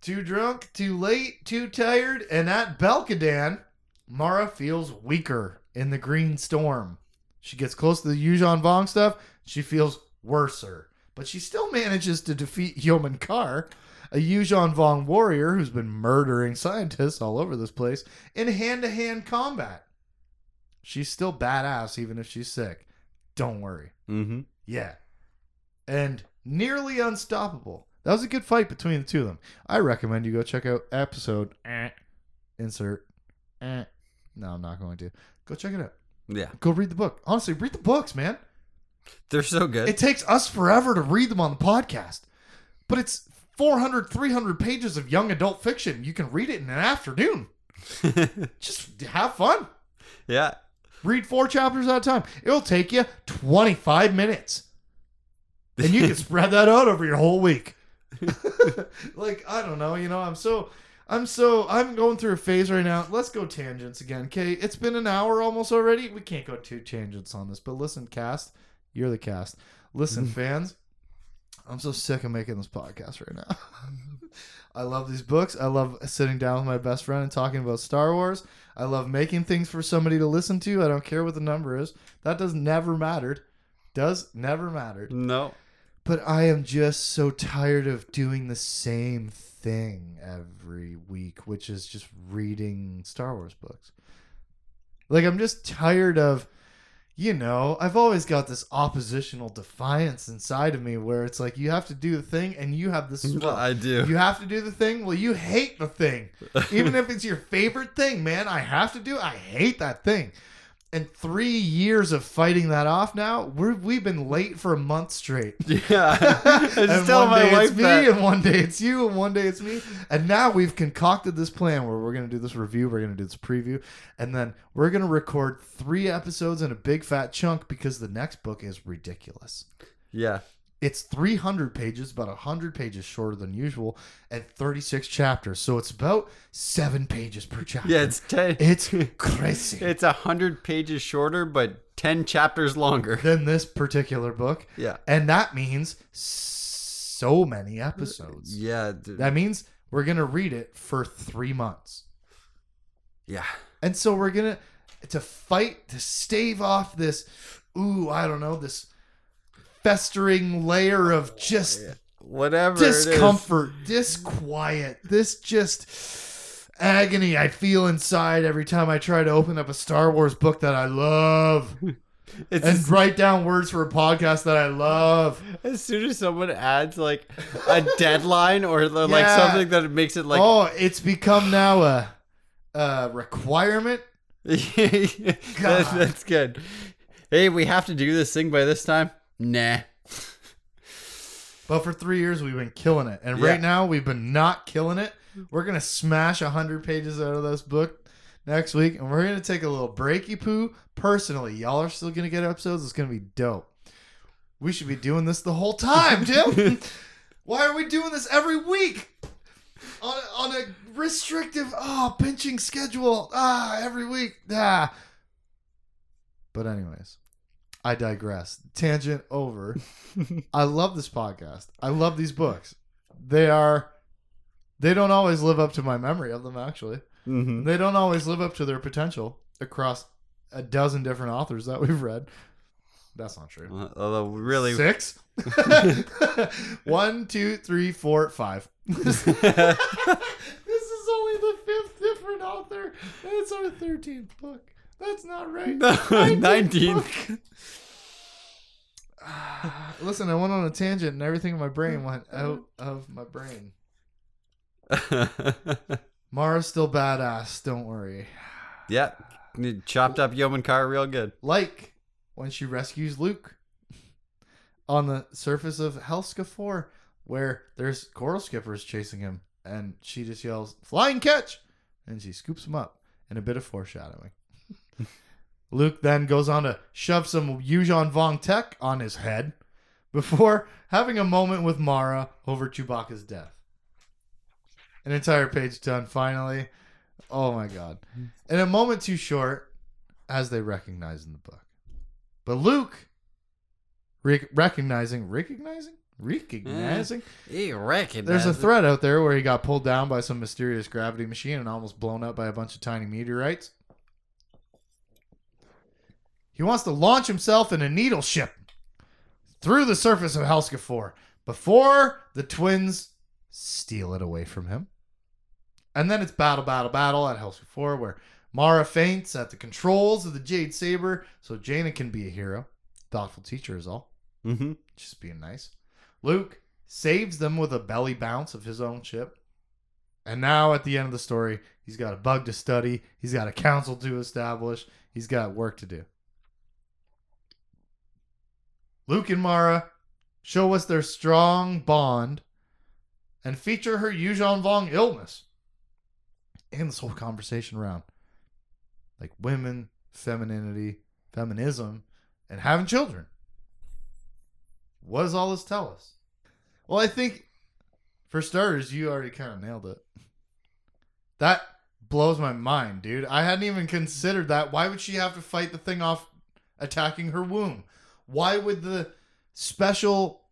too drunk, too late, too tired, and at Belkadan, Mara feels weaker in the green storm. She gets close to the Yuuzhan Vong stuff, she feels worser. But she still manages to defeat Yomin Carr, a Yuuzhan Vong warrior who's been murdering scientists all over this place, in hand to hand combat. She's still badass even if she's sick. Don't worry. mm-hmm. Yeah. And nearly unstoppable. That was a good fight between the two of them. I recommend you go check out episode eh, insert. Eh. No, I'm not going to. Go check it out. Yeah. Go read the book. Honestly, read the books, man. They're so good. It takes us forever to read them on the podcast. But it's 400, 300 pages of young adult fiction. You can read it in an afternoon. *laughs* Just have fun. yeah. Read four chapters at a time. It'll take you 25 minutes. And you can *laughs* spread that out over your whole week. *laughs* like, I don't know, you know, I'm so I'm so I'm going through a phase right now. Let's go tangents again. Okay, it's been an hour almost already. We can't go two tangents on this, but listen, cast, you're the cast. Listen, mm-hmm. fans, I'm so sick of making this podcast right now. *laughs* I love these books. I love sitting down with my best friend and talking about Star Wars. I love making things for somebody to listen to. I don't care what the number is. That does never mattered. Does never mattered. No. But I am just so tired of doing the same thing every week, which is just reading Star Wars books. Like I'm just tired of you know, I've always got this oppositional defiance inside of me where it's like you have to do the thing and you have this *laughs* Well, I do. you have to do the thing. Well, you hate the thing. *laughs* Even if it's your favorite thing, man, I have to do. I hate that thing. And three years of fighting that off now, we're, we've been late for a month straight. *laughs* yeah. *laughs* I was and just telling one my day wife it's me, that. and one day it's you, and one day it's me. And now we've concocted this plan where we're going to do this review, we're going to do this preview, and then we're going to record three episodes in a big fat chunk because the next book is ridiculous. Yeah. It's 300 pages, about 100 pages shorter than usual, and 36 chapters. So it's about seven pages per chapter. Yeah, it's ten. It's *laughs* crazy. It's a hundred pages shorter, but ten chapters longer. *laughs* than this particular book. Yeah. And that means so many episodes. Yeah. d- That means we're going to read it for three months. Yeah. And so we're going to, to fight, to stave off this, ooh, I don't know, this festering layer of just Whatever. discomfort, disquiet, this just agony I feel inside every time I try to open up a Star Wars book that I love *laughs* It's and as, write down words for a podcast that I love. as soon as someone adds like a deadline or the- like something that makes it like oh, it's become now a, a requirement. *laughs* that's, that's good. Hey, we have to do this thing by this time. Nah. But for three years, we've been killing it. And Yeah. right now, we've been not killing it. We're going to smash 100 pages out of this book next week. And we're going to take a little breaky poo. Personally, y'all are still going to get episodes. It's going to be dope. We should be doing this the whole time, *laughs* Tim. Why are we doing this every week? On a, on a restrictive, oh, pinching schedule. Ah, every week. Ah. But, anyways, I digress. Tangent over. *laughs* I love this podcast. I love these books. They are they don't always live up to my memory of them actually. Mm-hmm. They don't always live up to their potential across a dozen different authors that we've read. That's not true. Although really, Six? *laughs* *laughs* One, two, three, four, five. this is only the fifth different author. and It's our thirteenth book. That's not right. No, 19th 19th. Listen, I went on a tangent and everything in my brain went out of my brain. *laughs* Mara's still badass, don't worry. yeah, chopped up Yomin Carr real good. Like when she rescues Luke on the surface of Helska 4, where there's coral skippers chasing him, and she just yells, Flying catch! And she scoops him up, and a bit of foreshadowing. Luke then goes on to shove some Yuuzhan Vong tech on his head before having a moment with Mara over Chewbacca's death. An entire page done finally. Oh my god. And a moment too short, as they recognize in the book. But Luke, re- recognizing, recognizing, recognizing, You reckon there's a thread out there where he got pulled down by some mysterious gravity machine and almost blown up by a bunch of tiny meteorites. He wants to launch himself in a needle ship through the surface of Helska 4 before the twins steal it away from him. And then it's battle, battle, battle at Helska 4 where Mara faints at the controls of the Jade Saber so Jaina can be a hero. Thoughtful teacher is all. Mm-hmm. Just being nice. Luke saves them with a belly bounce of his own ship. And now at the end of the story, he's got a bug to study. He's got a council to establish. He's got work to do. Luke and Mara show us their strong bond and feature her Yuuzhan Vong illness in this whole conversation around like women, femininity, feminism, and having children. What does all this tell us? Well, I think for starters, you already kind of nailed it. That blows my mind, dude. I hadn't even considered that. Why would she have to fight the thing off attacking her womb? Why would the special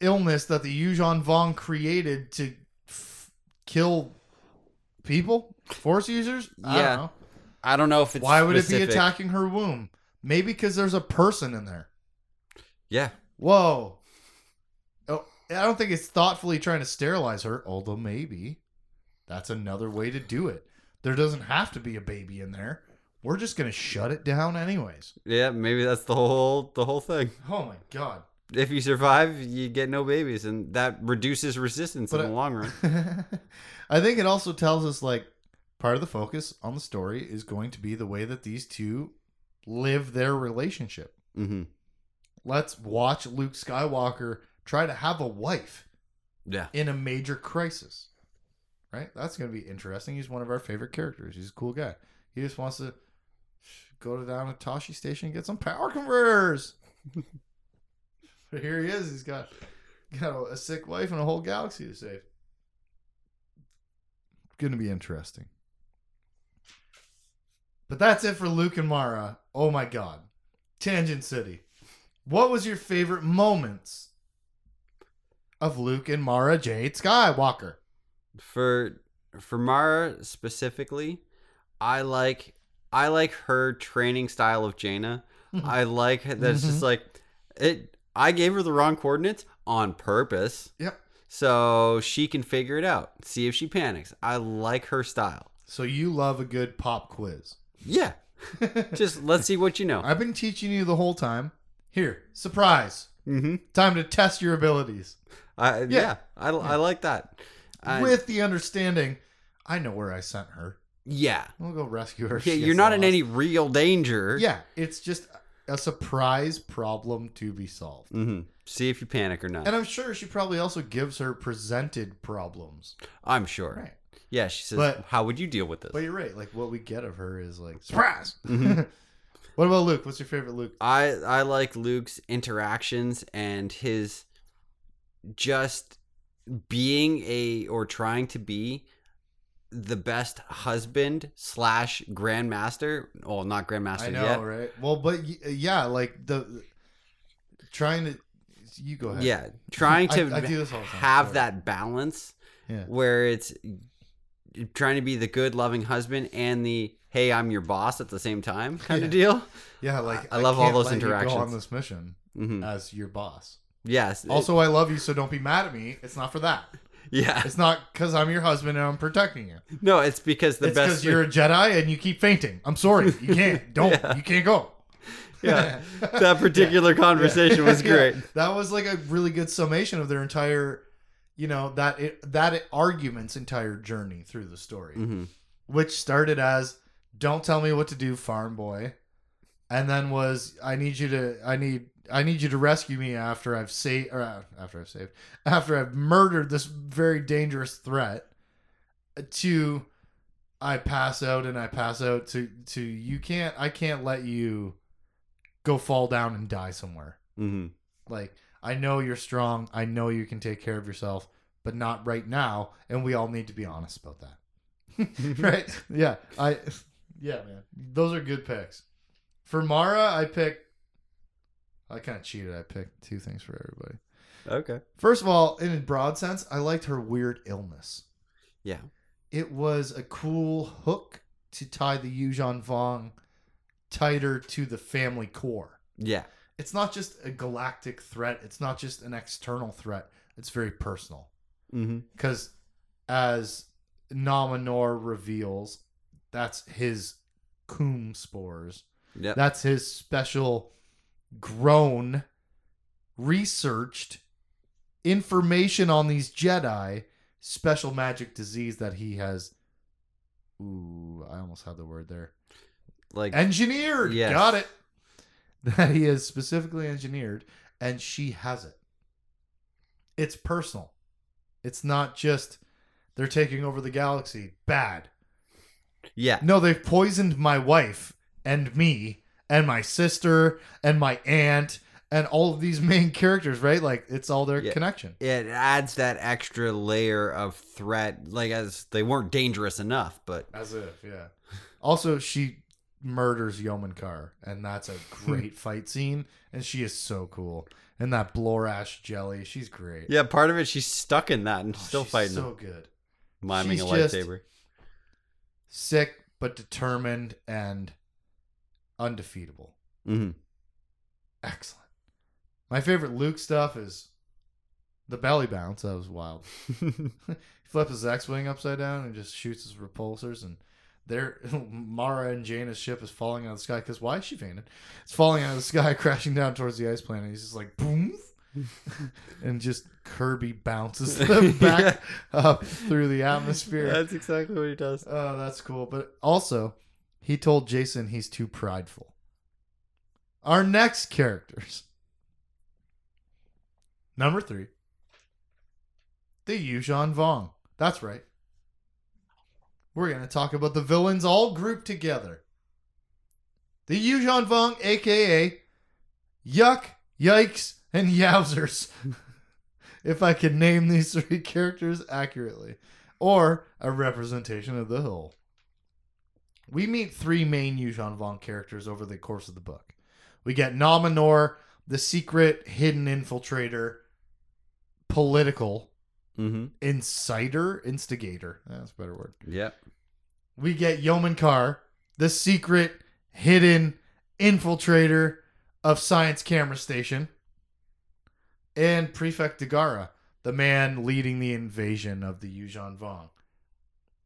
illness that the Yuuzhan Vong created to f- kill people, force users? I Yeah. don't know. I don't know if it's Why would it be attacking her womb? Maybe because there's a person in there. Yeah, Whoa. Oh, I don't think it's thoughtfully trying to sterilize her, although maybe that's another way to do it. There doesn't have to be a baby in there. We're just going to shut it down anyways. yeah, maybe that's the whole the whole thing. Oh my god. If you survive, you get no babies, and that reduces resistance But in I- the long run. *laughs* I think it also tells us like part of the focus on the story is going to be the way that these two live their relationship. Mm-hmm. Let's watch Luke Skywalker try to have a wife Yeah, in a major crisis. Right? That's going to be interesting. He's one of our favorite characters. He's a cool guy. He just wants to go to down to Tosche Station and get some power converters. but here he is. He's got got a, a sick wife and a whole galaxy to save. Going to be interesting. But that's it for Luke and Mara. Oh my god. Tangent City. What was your favorite moments of Luke and Mara Jade Skywalker? for for Mara specifically, I like I like her training style of Jaina. I like that it's just like it. I gave her the wrong coordinates on purpose. Yep. So she can figure it out. See if she panics. I like her style. So you love a good pop quiz. Yeah. *laughs* Just let's see what you know. I've been teaching you the whole time. Here, surprise. Mm-hmm. Time to test your abilities. I, yeah. I, I like that. I- With the understanding, I know where I sent her. Yeah. We'll go rescue her. Yeah, you're not in any real danger. Yeah, it's just a surprise problem to be solved. hmm See if you panic or not. And I'm sure she probably also gives her presented problems. I'm sure. Right. Yeah, she says, But- "How would you deal with this?" But you're right. Like what we get of her is like surprise. Mhm. *laughs* what about Luke? What's your favorite Luke? I I like Luke's interactions and his just being a or trying to be the best husband slash grandmaster. Well, not grandmaster I know, yet. right? Well, but yeah, like the trying to. You go ahead. Yeah, trying *laughs* to I all have sorry. that balance Yeah. where it's trying to be the good, loving husband and the hey, I'm your boss at the same time *laughs* kind Yeah. of deal. Yeah, like I love all those Go on this mission hmm as your boss. Yes. it- Also, I love you, so don't be mad at me. It's not for that. Yeah. It's not because I'm your husband and I'm protecting you. No, it's because the it's best. because you're a Jedi and you keep fainting. I'm sorry, you *laughs* can't. Don't. Yeah. You can't go. Yeah. *laughs* that particular conversation was *laughs* Yeah. great. That was like a really good summation of their entire, you know, that it, that argument's entire journey through the story, hmm which started as "Don't tell me what to do, farm boy," and then was "I need you to, I need, I need you to rescue me after I've saved, or uh, after I've saved, after I've murdered this very dangerous threat." To, I pass out and I pass out to to you can't, I can't let you go fall down and die somewhere. hmm Like, I know you're strong. I know you can take care of yourself, but not right now. And we all need to be honest about that. *laughs* right? *laughs* Yeah. I, yeah, man. Those are good picks. For Mara, I picked, I kind of cheated. I picked two things for everybody. Okay. First of all, in a broad sense, I liked her weird illness. Yeah. It was a cool hook to tie the Yuuzhan Vong tighter to the family core Yeah. it's not just a galactic threat. It's not just an external threat. It's very personal. Mm-hmm. Because as Nom Anor reveals, that's his coomb spores. Yeah. That's his special grown, researched information on these Jedi, special magic disease that he has. Ooh, I almost had the word there like engineered. Yes. Got it. *laughs* That he has specifically engineered, and she has it. It's personal. It's not just they're taking over the galaxy. Bad. yeah. No, they've poisoned my wife and me and my sister and my aunt and all of these *laughs* main characters, right? Like it's all their Yeah. connection. It adds that extra layer of threat, like as they weren't dangerous enough, but As if, yeah. Also, she murders Yomin Carr, and that's a *laughs* great fight scene, and she is so cool. And that Blorash jelly, she's great. yeah, part of it she's stuck in that and Oh, still she's fighting so him, good. miming she's a lightsaber. Sick but determined and undefeatable. hmm Excellent. My favorite Luke stuff is the belly bounce. That was wild. *laughs* *laughs* he flips his X-wing upside down and just shoots his repulsors, and there, *laughs* Mara and Jaina's ship is falling out of the sky. Because why is she fainted? It's falling out of the sky, crashing down towards the ice planet. He's just like boom, and just Kirby bounces them back up through the atmosphere. That's exactly what he does. Oh, that's cool. But also, he told Jacen he's too prideful. Our next characters. Number three. The Yuuzhan Vong. That's right. We're going to talk about the villains all grouped together. The Yuuzhan Vong, aka Yuck, Yikes, and Yowzers. *laughs* if I could name these three characters accurately. Or a representation of the whole. We meet three main Yuuzhan Vong characters over the course of the book. We get Nom Anor, the secret hidden infiltrator, political hmm insider, instigator. That's a better word. Yep. We get Yomin Carr, the secret hidden infiltrator of Science Camera Station, and Prefect Da'Gara, the man leading the invasion of the Yuuzhan Vong.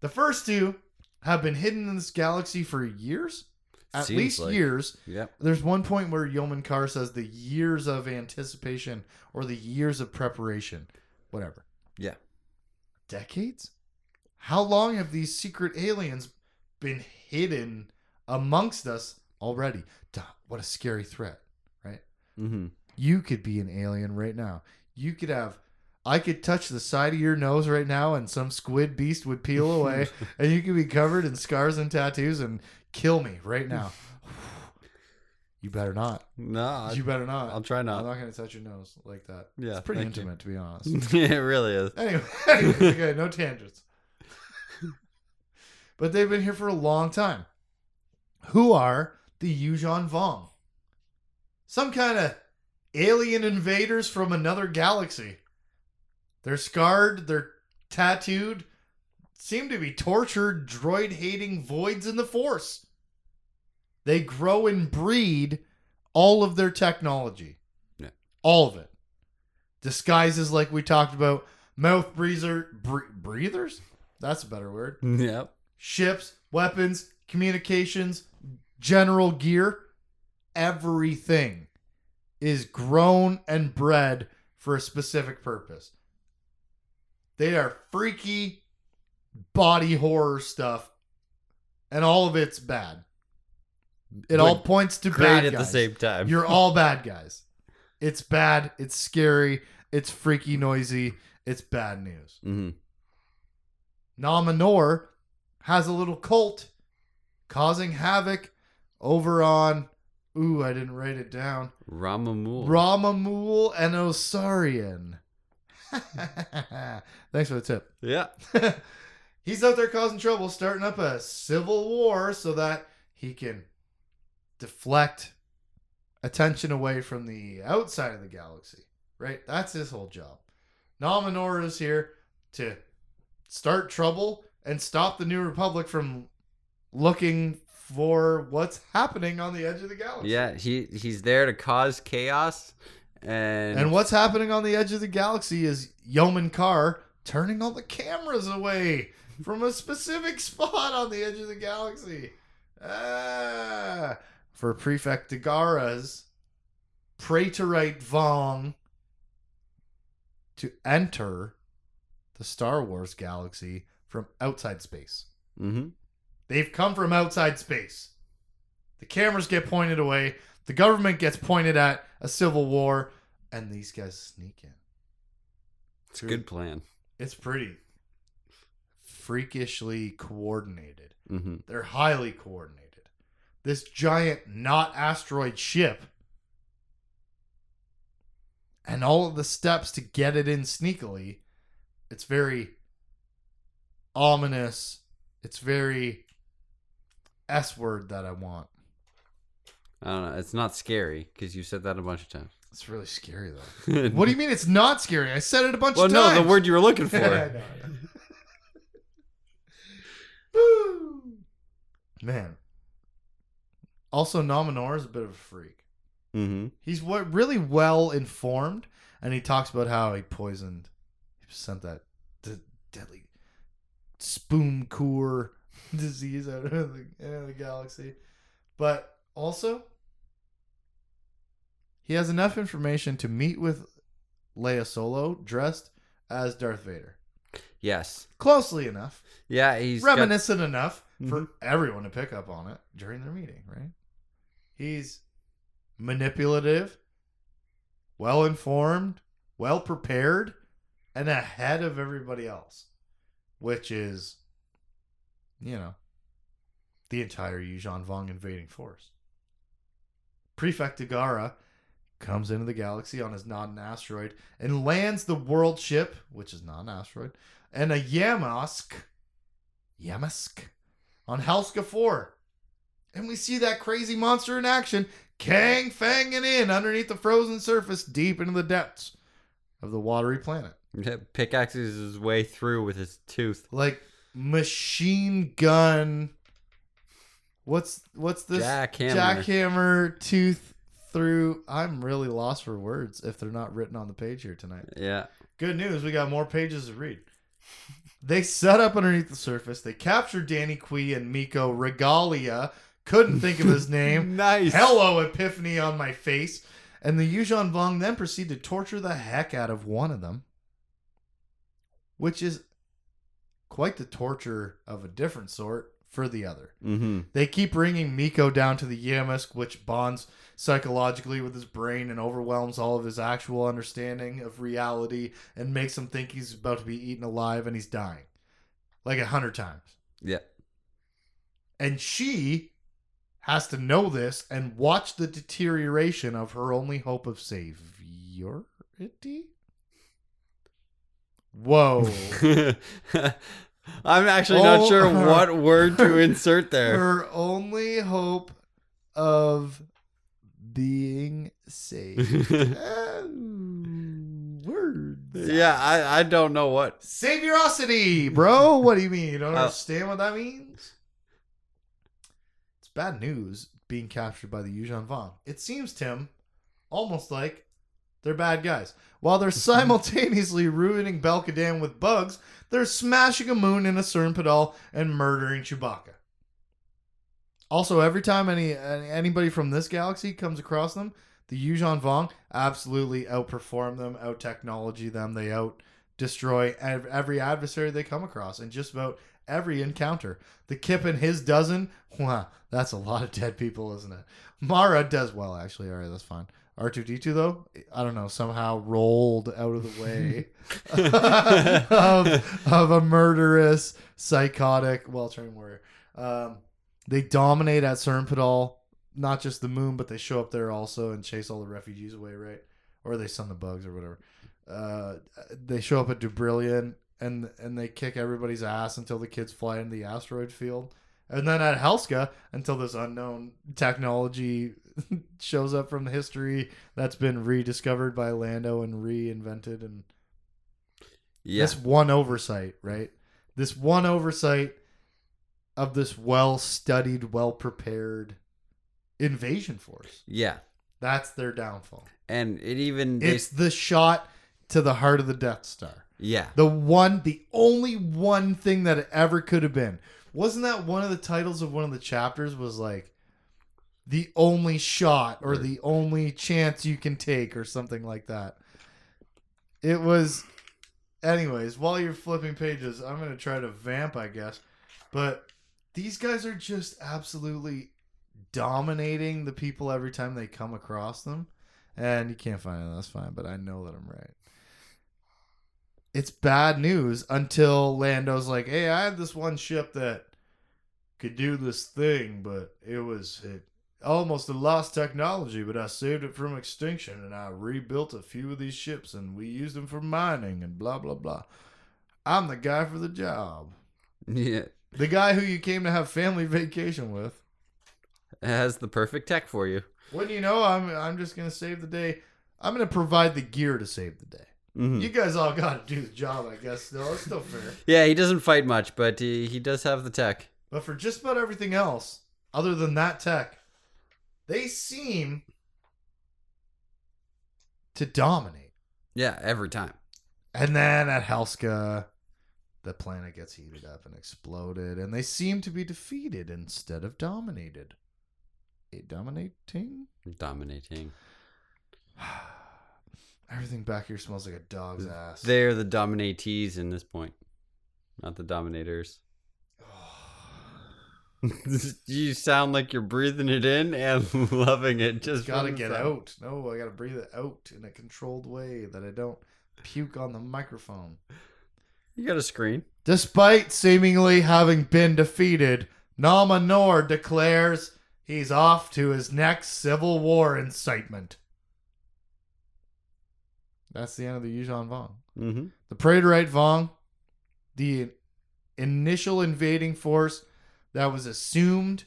The first two have been hidden in this galaxy for years, at Seems least like- years. Yep. There's one point where Yomin Carr says the years of anticipation or the years of preparation, whatever. Yeah. Decades? How long have these secret aliens been hidden amongst us already. Duh, what a scary threat, right? Mm-hmm. You could be an alien right now. You could have. I could touch the side of your nose right now, and some squid beast would peel away, *laughs* and you could be covered in scars and tattoos and kill me right now. *sighs* You better not. No, You better not. I'll try not. I'm not. going to touch your nose like that. Yeah, it's pretty thank you. intimate, to be honest. *laughs* it really is. *laughs* Anyway, anyway, okay, no tangents. but they've been here for a long time. Who are the Yuuzhan Vong? Some kind of alien invaders from another galaxy. They're scarred, they're tattooed, seem to be tortured, droid hating voids in the Force. They grow and breed all of their technology. Yeah. All of it. Disguises like we talked about, mouth breather, bre- breathers? That's a better word. *laughs* Yep. Ships, weapons, communications, general gear, everything is grown and bred for a specific purpose. They are freaky body horror stuff, and all of it's bad. It all points to bad at the same time. You're all *laughs* bad guys. It's bad. It's scary. It's freaky noisy. It's bad news. Mm-hmm. Nom Anor has a little cult causing havoc over on. Ooh, I didn't write it down. Rhommamool. Rhommamool and Osarian. *laughs* Thanks for the tip. yeah. *laughs* He's out there causing trouble, starting up a civil war so that he can deflect attention away from the outside of the galaxy. Right? That's his whole job. Nom Anor is here to start trouble and stop the New Republic from looking for what's happening on the edge of the galaxy. Yeah. He he's there to cause chaos, and, And what's happening on the edge of the galaxy is Yomin Carr turning all the cameras away from a specific *laughs* spot on the edge of the galaxy. Ah, for Prefect Da'Gara's Praetorite Vong to enter the Star Wars galaxy from outside space. hmm They've come from outside space. The cameras get pointed away. The government gets pointed at a civil war, and these guys sneak in. it's a good plan. It's pretty freakishly coordinated. hmm They're highly coordinated. This giant, not asteroid ship, and all of the steps to get it in sneakily, it's very ominous. It's very S word that I want. I don't know. It's not scary because you said that a bunch of times. It's really scary though. *laughs* What do you mean it's not scary? I said it a bunch Well, of times. Well, no, the word you were looking *laughs* I know, I for. Man. Also, Nom Anor is a bit of a freak. hmm He's what really well informed, and he talks about how he poisoned, he sent that d- deadly spoon core *laughs* disease out of the, out of the galaxy. But also, he has enough information to meet with Leia Solo dressed as Darth Vader. Yes. Closely enough, Yeah. He's got- reminiscent enough for Mhm. everyone to pick up on it during their meeting, right? He's manipulative, well informed, well prepared, and ahead of everybody else, which is, you know, the entire Yuuzhan Vong invading force. Prefect Da'Gara comes into the galaxy on his not an asteroid and lands the world ship, which is not an asteroid, and a Yammosk, Yammosk, on Helska 4. And we see that crazy monster in action, Kang fanging in underneath the frozen surface deep into the depths of the watery planet. Pickaxes his way through with his tooth. Like machine gun. What's what's this? Jackhammer. Jackhammer tooth through. I'm really lost for words if they're not written on the page here tonight. Yeah. Good news, we got more pages to read. They set up underneath the surface. They captured Danni Quee and Miko Reglia. Couldn't think of his *laughs* name. Nice. Hello, epiphany on my face. And the Yuuzhan Vong then proceed to torture the heck out of one of them, which is quite the torture of a different sort for the other. Mm-hmm. They keep bringing Miko down to the Yammosk, which bonds psychologically with his brain and overwhelms all of his actual understanding of reality and makes him think he's about to be eaten alive and he's dying. Like a hundred times. Yeah. And she has to know this and watch the deterioration of her only hope of saviority. *laughs* Whoa. *laughs* I'm actually not Oh, sure her- what word to insert there. her only hope of being saved. *laughs* Words. yeah, I, I don't know what. Saviorosity, bro. What do you mean? You don't *laughs* Uh, understand what that means? It's bad news being captured by the Yuuzhan Vong. It seems, Tim, almost like they're bad guys. While they're *laughs* simultaneously ruining Belkadan with bugs, they're smashing a moon in a Sernpidal and murdering Chewbacca. Also, every time any anybody from this galaxy comes across them, the Yuuzhan Vong absolutely outperform them, out technology them. They out destroy every adversary they come across and just about every encounter. The Kyp and his dozen, *laughs* wow, that's a lot of dead people, isn't it? Mara does well, actually. All right, that's fine. R2D2, though, I don't know, somehow rolled out of the way *laughs* *laughs* of, of a murderous, psychotic, well trained warrior. Um, they dominate at Sernpidal, not just the moon, but they show up there also and chase all the refugees away, right? Or they stun the bugs or whatever. Uh, they show up at Dubrillion and and they kick everybody's ass until the kids fly into the asteroid field. And then at Helska until this unknown technology *laughs* shows up from the history that's been rediscovered by Lando and reinvented and Yeah. this one oversight, right? This one oversight of this well studied, well prepared invasion force. Yeah. That's their downfall. And it even. It's the shot to the heart of the Death Star. yeah. The one, the only one thing that it ever could have been. Wasn't that one of the titles of one of the chapters was like the only shot or the only chance you can take or something like that? It was anyways, while you're flipping pages, I'm to try to vamp, I guess. But these guys are just absolutely dominating the people every time they come across them. And you can't find it, that's fine, but I know that I'm right it's bad news until Lando's like, "Hey, I had this one ship that could do this thing, but it was it almost a lost technology, but I saved it from extinction and I rebuilt a few of these ships and we used them for mining and blah blah blah. I'm the guy for the job. Yeah. The guy who you came to have family vacation with. Has the perfect tech for you. What do you know? I'm I'm just gonna save the day. I'm gonna provide the gear to save the day. Mhm. You guys all got to do the job, I guess. Still, it's still fair. *laughs* Yeah, he doesn't fight much, but he, he does have the tech. But for just about everything else, other than that tech, they seem to dominate. Yeah, every time. And then at Helska, the planet gets heated up and exploded, and they seem to be defeated instead of dominated. A dominating? Dominating. *sighs* *sighs* *sighs* Everything back here smells like a dog's ass. They're the dominatees in this point, not the dominators. *sighs* *laughs* you sound like you're breathing it in and *laughs* loving it. Just gotta get out. No, I gotta breathe it out in a controlled way that I don't puke on the microphone. You got a screen. Despite seemingly having been defeated, Nom Anor declares he's off to his next civil war incitement. That's the end of the Yuuzhan Vong. Mm-hmm. The Praetorite Vong, the initial invading force that was assumed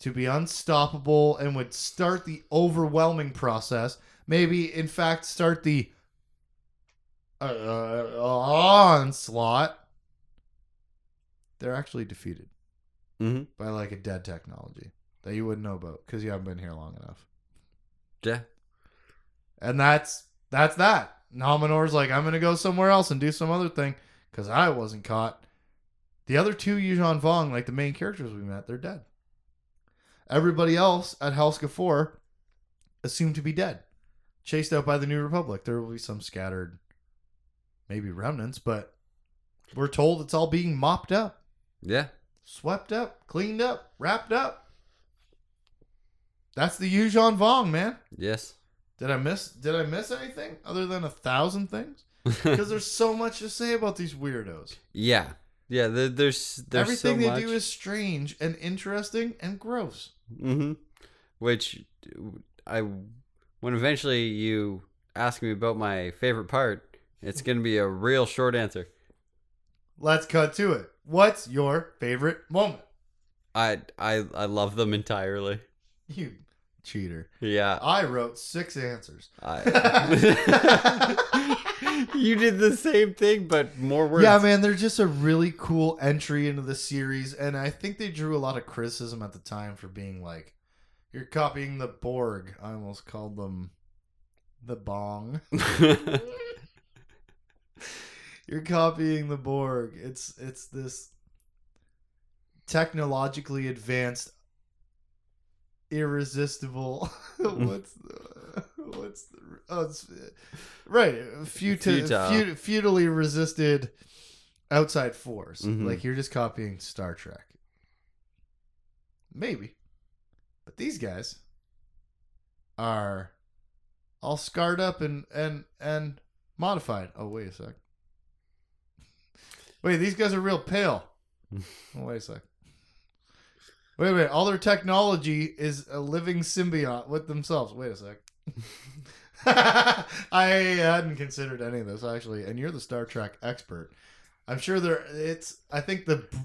to be unstoppable and would start the overwhelming process, maybe in fact start the uh, onslaught, they're actually defeated Mm-hmm. by like a dead technology that you wouldn't know about because you haven't been here long enough. Yeah. And that's that's that. Nom Anor's like, I'm gonna go somewhere else and do some other thing because I wasn't caught. The other two Yuuzhan Vong, like the main characters we met, they're dead. Everybody else at Helska 4 assumed to be dead, chased out by the New Republic. There will be some scattered, maybe remnants, but we're told it's all being mopped up. Yeah. swept up, cleaned up, wrapped up. That's the Yuuzhan Vong, man. Yes. Did I miss? Did I miss anything other than a thousand things? Because there's so *laughs* much to say about these weirdos. yeah. Yeah. There, there's there's Everything so they much. do is strange and interesting and gross. Mm-hmm. Which I, when eventually you ask me about my favorite part, it's gonna be a real short answer. Let's cut to it. What's your favorite moment? I I I love them entirely. You cheater. Yeah. I wrote six answers. I, *laughs* *laughs* you did the same thing, but more words. Yeah, man, they're just a really cool entry into the series, and I think they drew a lot of criticism at the time for being like, "You're copying the Borg." I almost called them the Bong. *laughs* You're copying the Borg. It's it's this technologically advanced, irresistible. *laughs* what's the, what's the, oh, it's, right? Futi- Futile. fut- futilely resisted outside force. Mhm. Like you're just copying Star Trek. Maybe, but these guys are all scarred up and and and modified. Oh wait a sec. Wait, these guys are real pale. *laughs* Oh, wait a sec. Wait a minute. All their technology is a living symbiote with themselves. Wait a sec. *laughs* I hadn't considered any of this actually, and you're the Star Trek expert. I'm sure there. It's. I think the b-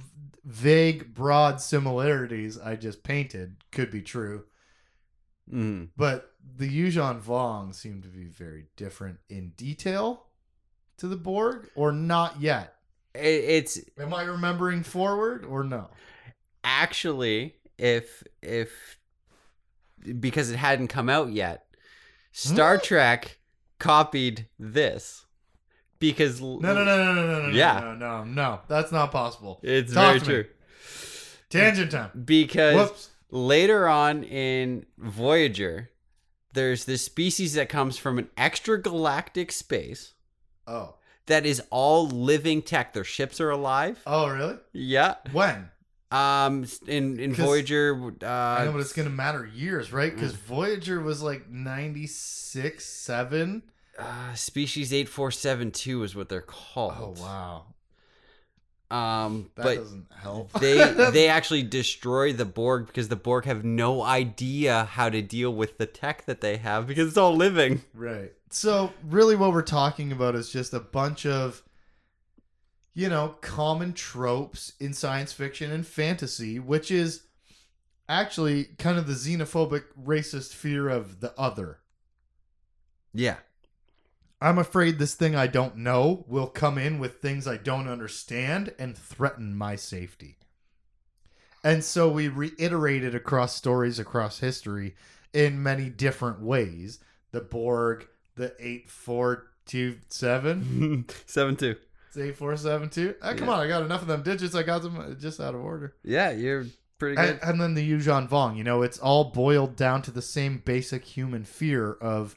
vague, broad similarities I just painted could be true, Mm. but the Yuuzhan Vong seem to be very different in detail to the Borg, or not yet. It's Am I remembering forward or no? Actually if if because it hadn't come out yet, Star Hmm? Trek copied this because No, no, no, no, no, no, no, Yeah. no, no, no. That's not possible. It's Talk very me. true Tangent time. because Whoops. later on in Voyager, there's this species that comes from an extragalactic space Oh. that is all living tech. Their ships are alive. Oh, really? Yeah. When? Um. In in Voyager, uh, I know, but it's gonna matter years, right? Mm. Because Voyager was like ninety six, seven. uh, species eight four seven two is what they're called. Oh wow, Um. that but doesn't help. they *laughs* they actually destroy the Borg because the Borg have no idea how to deal with the tech that they have because it's all living. right. So really, what we're talking about is just a bunch of, you know, common tropes in science fiction and fantasy, which is actually kind of the xenophobic, racist fear of the other. Yeah. I'm afraid this thing I don't know will come in with things I don't understand and threaten my safety. And so we reiterate it across stories across history in many different ways. The Borg, the 8427. *laughs* Seven two. It's 8472. Ah, come Yeah. on, I got enough of them digits. I got them just out of order. Yeah, you're pretty good. And, and then the Yuuzhan Vong, you know, it's all boiled down to the same basic human fear of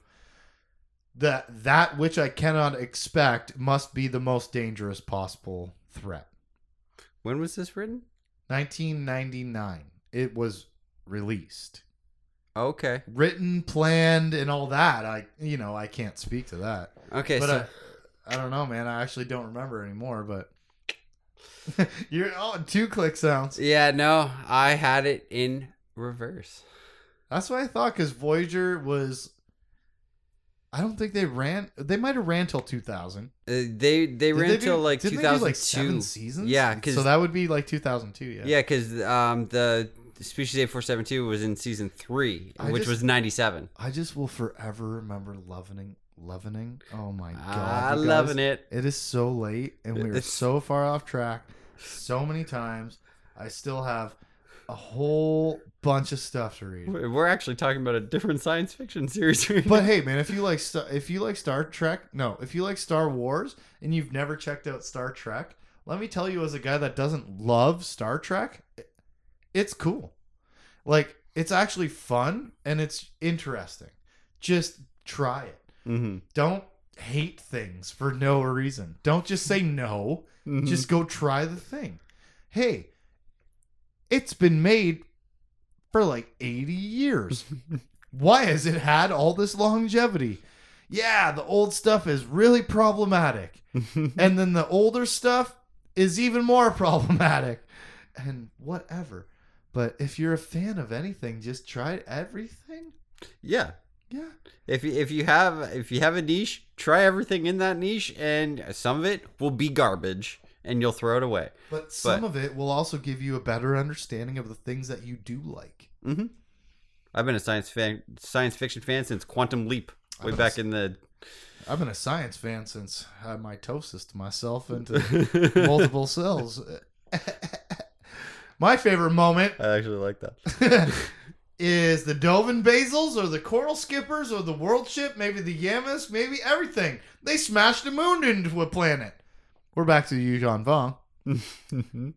that that which I cannot expect must be the most dangerous possible threat. when was this written? 1999. It was released. Okay. Written, planned, and all that. I you know, I can't speak to that. Okay. but so I, I don't know, man. I actually don't remember anymore, but *laughs* you're oh, two click sounds. yeah, no, I had it in reverse. That's what I thought because Voyager was. I don't think they ran. They might have ran till 2000. Uh, they they Did ran they do- till like didn't two they do, like seven seasons. Yeah, 'cause- so that would be like 2002. Yeah. Yeah, because um the species eight four seven two was in season three, I which just- was ninety seven. I just will forever remember loving, loving. Oh my god, Ah, you guys. loving it. It is so late, and we are It's- so far off track. So many times, I still have a whole bunch of stuff to read. We're actually talking about a different science fiction series. *laughs* right But hey, man, if you like if you like Star Trek, no, if you like Star Wars and you've never checked out Star Trek, let me tell you, as a guy that doesn't love Star Trek, it's cool. Like it's actually fun and it's interesting. Just try it. Mm-hmm. Don't hate things for no reason. Don't just say no. Mm-hmm. Just go try the thing. Hey, It's been made for like 80 years. *laughs* Why has it had all this longevity? Yeah, the old stuff is really problematic. *laughs* and then the older stuff is even more *laughs* problematic. And whatever. But if you're a fan of anything, just try everything. yeah. Yeah. If you, if you have if you have a niche, try everything in that niche, and some of it will be garbage, and you'll throw it away. But some But- of it will also give you a better understanding of the things that you do like. hmm I've been a science fan, science fiction fan since Quantum Leap, way I'm a back in the. I've been a science fan since I mitosis myself *laughs* into multiple cells. *laughs* My favorite moment I actually like that. *laughs* is the Dovin Basals or the Coral Skippers or the World Ship, maybe the Yammosk, maybe everything. They smashed the moon into a planet. We're back to Yuuzhan Vong. *laughs*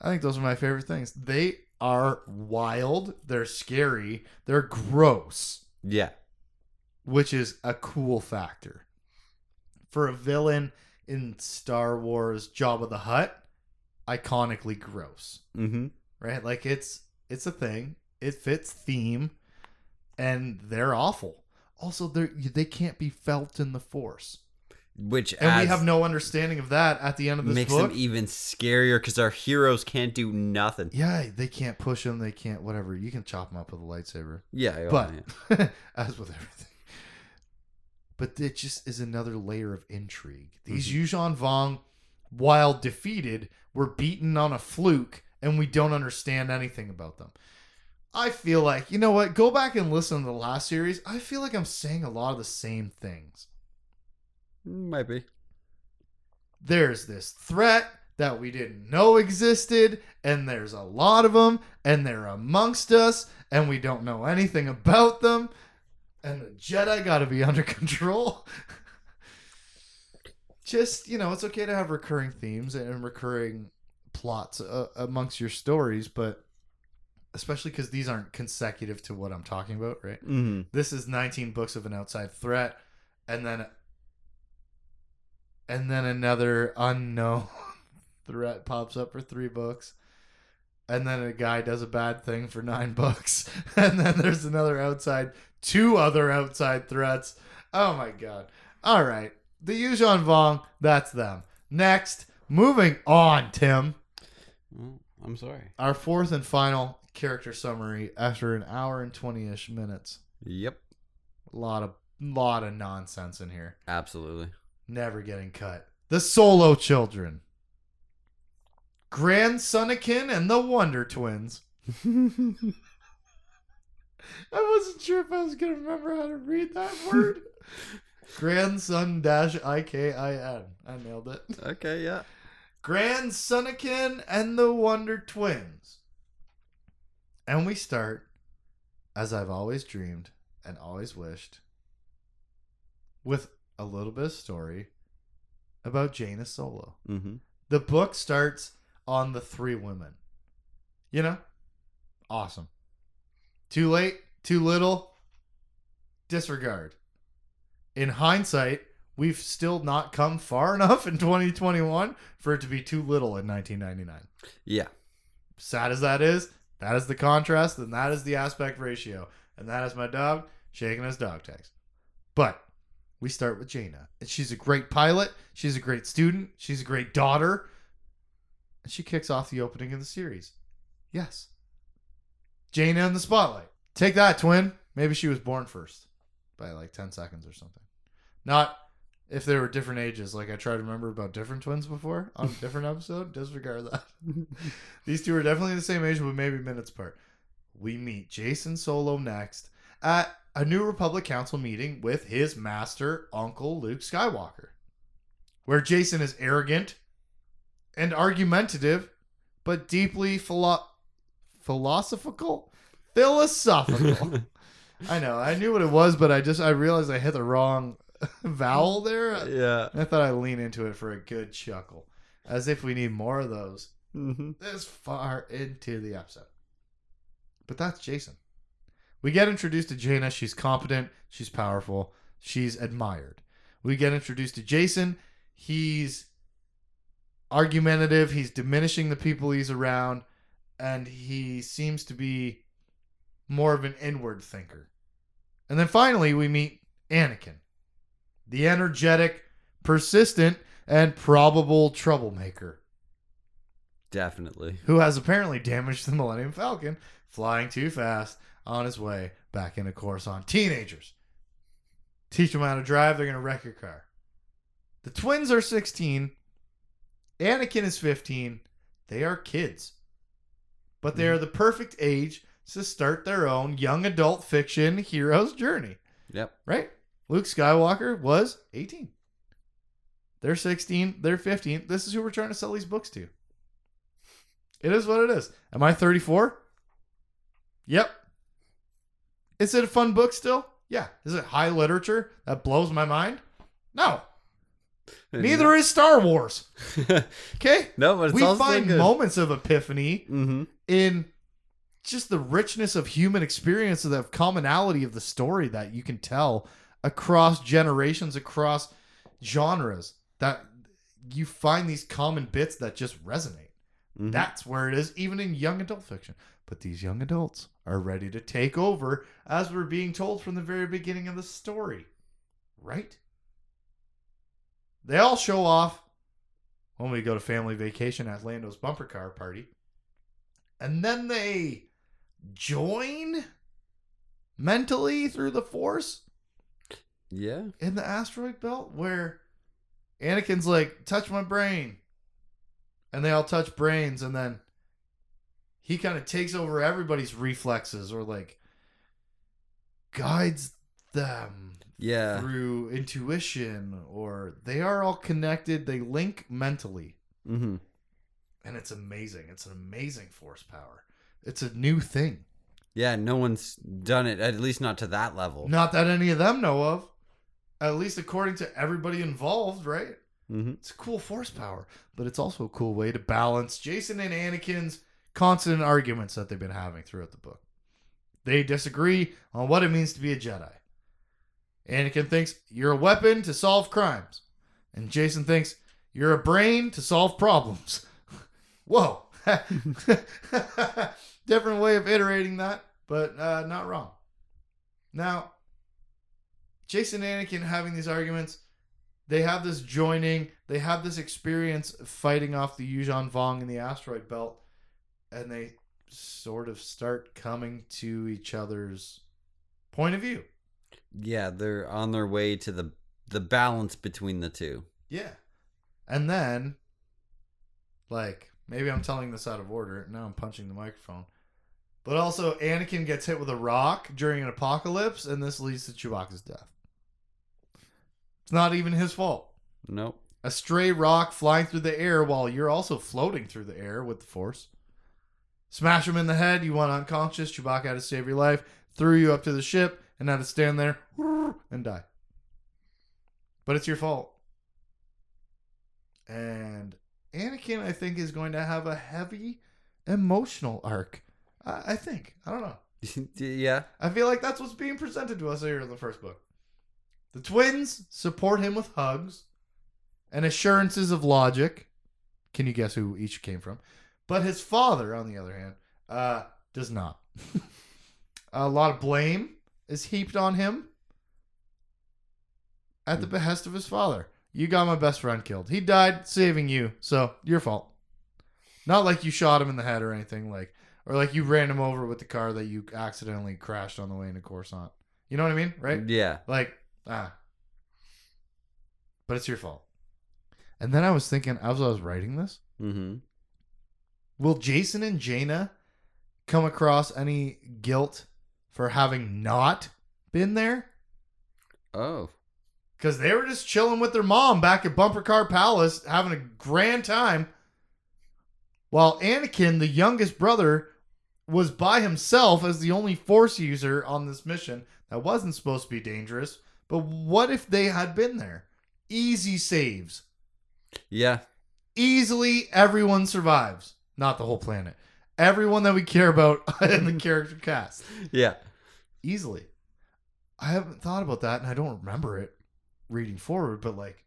I think those are my favorite things. They are wild, they're scary, they're gross, yeah. which is a cool factor. For a villain in Star Wars Jabba the Hutt, iconically gross. hmm right? Like it's it's a thing. It fits theme, and they're awful. Also, they they can't be felt in the Force, Which and we have no understanding of that at the end of this makes book. them even scarier because our heroes can't do nothing. yeah, they can't push them. They can't whatever. You can chop them up with a lightsaber, Yeah, but *laughs* yeah. as with everything. But it just is another layer of intrigue. These Mm-hmm. Yuuzhan Vong, while defeated, were beaten on a fluke, and we don't understand anything about them. I feel like, you know what? Go back and listen to the last series. I feel like I'm saying a lot of the same things. might be. There's this threat that we didn't know existed, and there's a lot of them, and they're amongst us, and we don't know anything about them, and the Jedi got to be *laughs* under control. *laughs* Just, you know, it's okay to have recurring themes and recurring plots uh, amongst your stories, but especially because these aren't consecutive to what I'm talking about, right? hmm This is 19 books of an outside threat, and then and then another unknown *laughs* threat pops up for three books, and then a guy does a bad thing for nine *laughs* books, and then there's another outside, two other outside threats. Oh my god! All right, the Yuuzhan Vong, that's them. Next, moving on, Tim. Well, I'm sorry. Our fourth and final character summary after an hour and 20-ish minutes. Yep, A lot of lot of nonsense in here. absolutely. Never getting cut. The Solo Children. Grandsonikin and the Wonder Twins. *laughs* I wasn't sure if I was gonna remember how to read that word. *laughs* Grandson dash I K I N. I nailed it. okay, yeah. Grandsonikin and the Wonder Twins. And we start, as I've always dreamed and always wished, with a little bit of story about Jaina Solo. hmm The book starts on the three women. You know? Awesome. Too late, too little, disregard. In hindsight, we've still not come far *laughs* enough in 2021 for it to be too little in 1999. Yeah. Sad as that is, that is the contrast, and that is the aspect ratio. And that is my dog shaking his dog tags. But we start with Jaina. And she's a great pilot. She's a great student. She's a great daughter. And she kicks off the opening of the series. Yes. Jaina in the spotlight. Take that, twin. Maybe she was born first by like 10 seconds or something. Not if they were different ages. Like I tried to remember about different twins before on a different episode. Disregard that. *laughs* These two are definitely the same age, but maybe minutes apart. We meet Jacen Solo next at a New Republic Council meeting with his master, Uncle Luke Skywalker, where Jacen is arrogant and argumentative, but deeply philo- philosophical. Philosophical. *laughs* I know. I knew what it was, but I just I realized I hit the wrong *laughs* vowel there. yeah. I thought I'd lean into it for a good chuckle, as if we need more of those hmm this far into the episode. But that's Jacen. We get introduced to Jaina. She's competent. She's powerful. She's admired. We get introduced to Jacen. He's argumentative. He's diminishing the people he's around. and he seems to be more of an inward thinker. And then finally, we meet Anakin, the energetic, persistent, and probable troublemaker Definitely. who has apparently damaged the Millennium Falcon flying too fast on his way back into Coruscant. Teenagers. Teach them how to drive, they're going to wreck your car. The twins are 16. Anakin is 15. They are kids. But they are mm-hmm. the perfect age to start their own young adult fiction hero's journey, Yep. right? Luke Skywalker was 18. They're 16. They're 15. This is who we're trying to sell these books to. It is what it is. Am I 34? Yep. Is it a fun book still? Yeah. Is it high literature that blows my mind? No. Neither is Star Wars. *laughs* Okay? no, but it's we find moments of epiphany mm-hmm. in just the richness of human experience, of the commonality of the story that you can tell across generations, across genres, that you find these common bits that just resonate. Mhm. That's where it is, even in young adult fiction. But these young adults are ready to take over as we're being told from the very beginning of the story. Right? They all show off when we go to family vacation at Lando's bumper car party. And then they join mentally through the force Yeah. in the asteroid belt where Anakin's like, touch my brain. And they all touch brains, and then he kind of takes over everybody's reflexes or like guides them Yeah. through intuition, or they are all connected. They link mentally, Mm-hmm. and it's amazing. It's an amazing force power. It's a new thing. Yeah. No one's done it, at least not to that level. Not that any of them know of, at least according to everybody involved, right? Mm-hmm. It's a cool force power, but it's also a cool way to balance Jacen and Anakin's constant arguments that they've been having throughout the book. They disagree on what it means to be a Jedi. Anakin thinks you're a weapon to solve crimes, and Jacen thinks you're a brain to solve problems. *laughs* Whoa. *laughs* Different way of iterating that, but uh, not wrong. Now, Jacen and Anakin having these arguments, they have this joining, they have this experience fighting off the Yuuzhan Vong in the asteroid belt, and they sort of start coming to each other's point of view. Yeah, they're on their way to the the balance between the two. Yeah. And then, like, maybe I'm telling this out of order. Now I'm punching the microphone. But also, Anakin gets hit with a rock during an apocalypse, and this leads to Chewbacca's death. It's not even his fault. Nope. A stray rock flying through the air while you're also floating through the air with the Force. Smash him in the head, you went unconscious. Chewbacca had to save your life, threw you up to the ship, and had to stand there and die. But it's your fault. And Anakin, I think, is going to have a heavy emotional arc. I, I think. I don't know. *laughs* yeah. I feel like that's what's being presented to us here in the first book. The twins support him with hugs and assurances of logic. Can you guess who each came from? But his father, on the other hand, uh, does not. *laughs* a lot of blame is heaped on him at the behest of his father. You got my best friend killed. He died saving you, so your fault. Not like you shot him in the head or anything like or like you ran him over with the car that you accidentally crashed on the way into Coruscant. You know what I mean, right? Yeah. Like, ah. But it's your fault. And then I was thinking, as I was writing this, Mm-hmm. will Jacen and Jaina come across any guilt for having not been there? Oh. Because they were just chilling with their mom back at Bumper Car Palace, having a grand time. While Anakin, the youngest brother, was by himself as the only Force user on this mission that wasn't supposed to be dangerous. But what if they had been there? Easy saves. Yeah. Easily, everyone survives. Not the whole planet. Everyone that we care about *laughs* in the *laughs* character cast. Yeah. easily. I haven't thought about that and I don't remember it reading forward, but like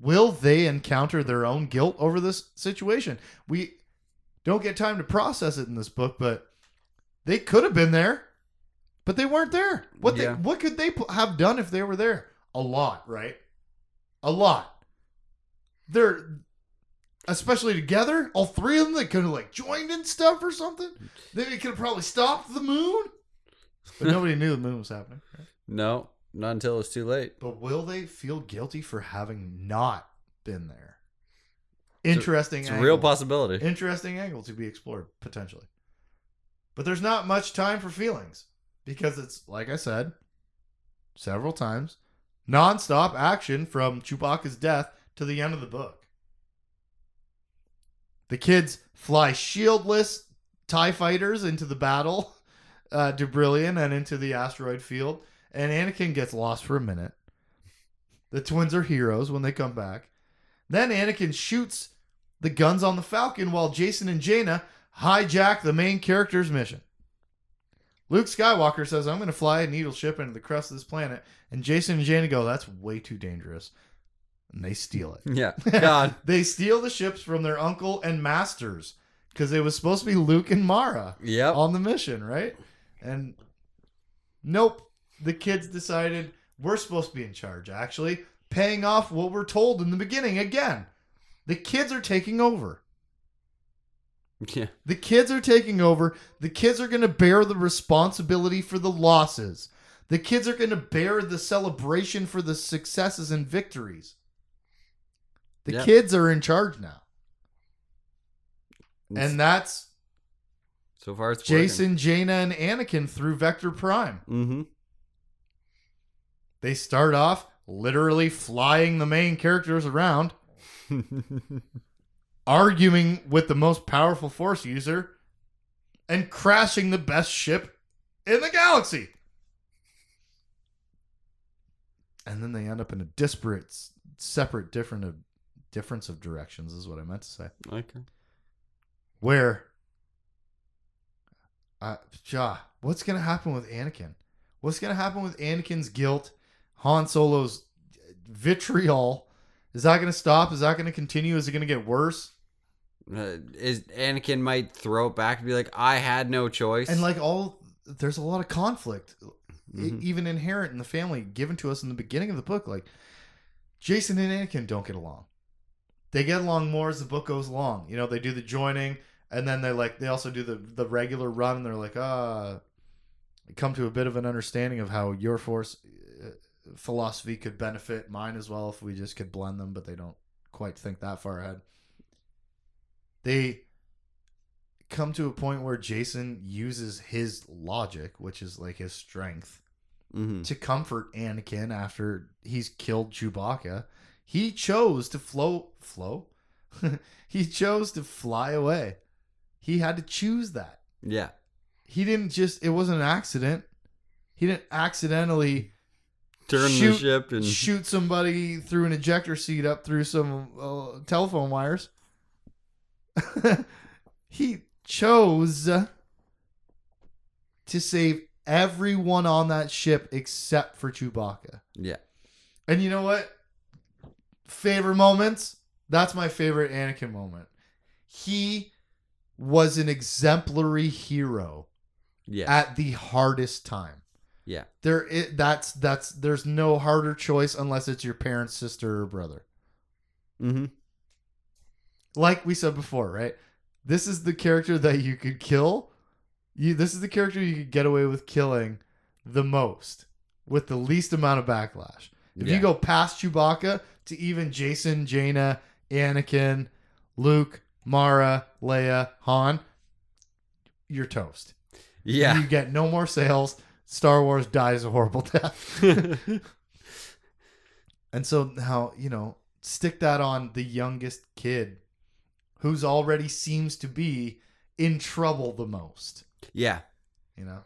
will they encounter their own guilt over this situation? We don't get time to process it in this book, but they could have been there, but they weren't there. What Yeah. they what could they have done if they were there? A lot, right? A lot. They're especially together, all three of them. They could have like joined and stuff or something. They could have probably stopped the moon, but *laughs* nobody knew the moon was happening. right? No, not until it's too late. But will they feel guilty for having not been there? Interesting. It's a angle. real possibility. Interesting angle to be explored potentially. But there's not much time for feelings because it's like I said several times, nonstop action from Chewbacca's death to the end of the book. The kids fly shieldless TIE fighters into the battle, *laughs* uh, and into the asteroid field. And Anakin gets lost for a minute. The twins are heroes when they come back. Then Anakin shoots the guns on the Falcon while Jacen and Jaina hijack the main character's mission. Luke Skywalker says, I'm going to fly a needle ship into the crust of this planet. And Jacen and Jaina go, That's way too dangerous. And they steal it. Yeah. *laughs* God. they steal the ships from their uncle and masters because it was supposed to be Luke and Mara Yep. on the mission, right? And nope, the kids decided we're supposed to be in charge, actually, paying off what we're told in the beginning again. The kids are taking over. *laughs* Yeah. The kids are taking over. The kids are going to bear the responsibility for the losses. The kids are going to bear the celebration for the successes and victories. The kids are in charge now. And that's so far it's Jacen, Jaina, and Anakin through Vector Prime. Mm-hmm. They start off literally flying the main characters around, *laughs* arguing with the most powerful Force user, and crashing the best ship in the galaxy. And then they end up in a disparate, separate, different of difference of directions is what I meant to say. okay. Where, uh, ja, what's gonna happen with Anakin? What's gonna happen with Anakin's guilt? Han Solo's vitriol. Is that gonna stop? Is that gonna continue? Is it gonna get worse? Uh, is Anakin might throw it back and be like, "I had no choice." And like all, there's a lot of conflict, Mhm. even inherent in the family, given to us in the beginning of the book. Like Jacen and Anakin don't get along. They get along more as the book goes along. You know, they do the joining, and then they like they also do the the regular run. And they're like, ah, come to a bit of an understanding of how your force uh, philosophy could benefit mine as well if we just could blend them. But they don't quite think that far ahead. They come to a point where Jacen uses his logic, which is like his strength, Mhm. to comfort Anakin after he's killed Chewbacca. He chose to flow flow. *laughs* he chose to fly away. He had to choose that. yeah, He didn't just it wasn't an accident. He didn't accidentally turn Shoot- the ship and shoot somebody through an ejector seat up through some uh, telephone wires. *laughs* he chose to save everyone on that ship except for Chewbacca. yeah, And you know what? Favorite moments? That's my favorite Anakin moment. He was an exemplary hero yeah, at the hardest time. yeah, There it, that's that's there's no harder choice unless it's your parents, sister, or brother. mm-hmm. Like we said before, right? This is the character that you could kill. You this is the character you could get away with killing the most with the least amount of backlash. If Yeah. you go past Chewbacca to even Jacen, Jaina, Anakin, Luke, Mara, Leia, Han, you're toast. yeah. You get no more sales. Star Wars dies a horrible *laughs* death. *laughs* And so now, you know, stick that on the youngest kid who's already seems to be in trouble the most. yeah, You know?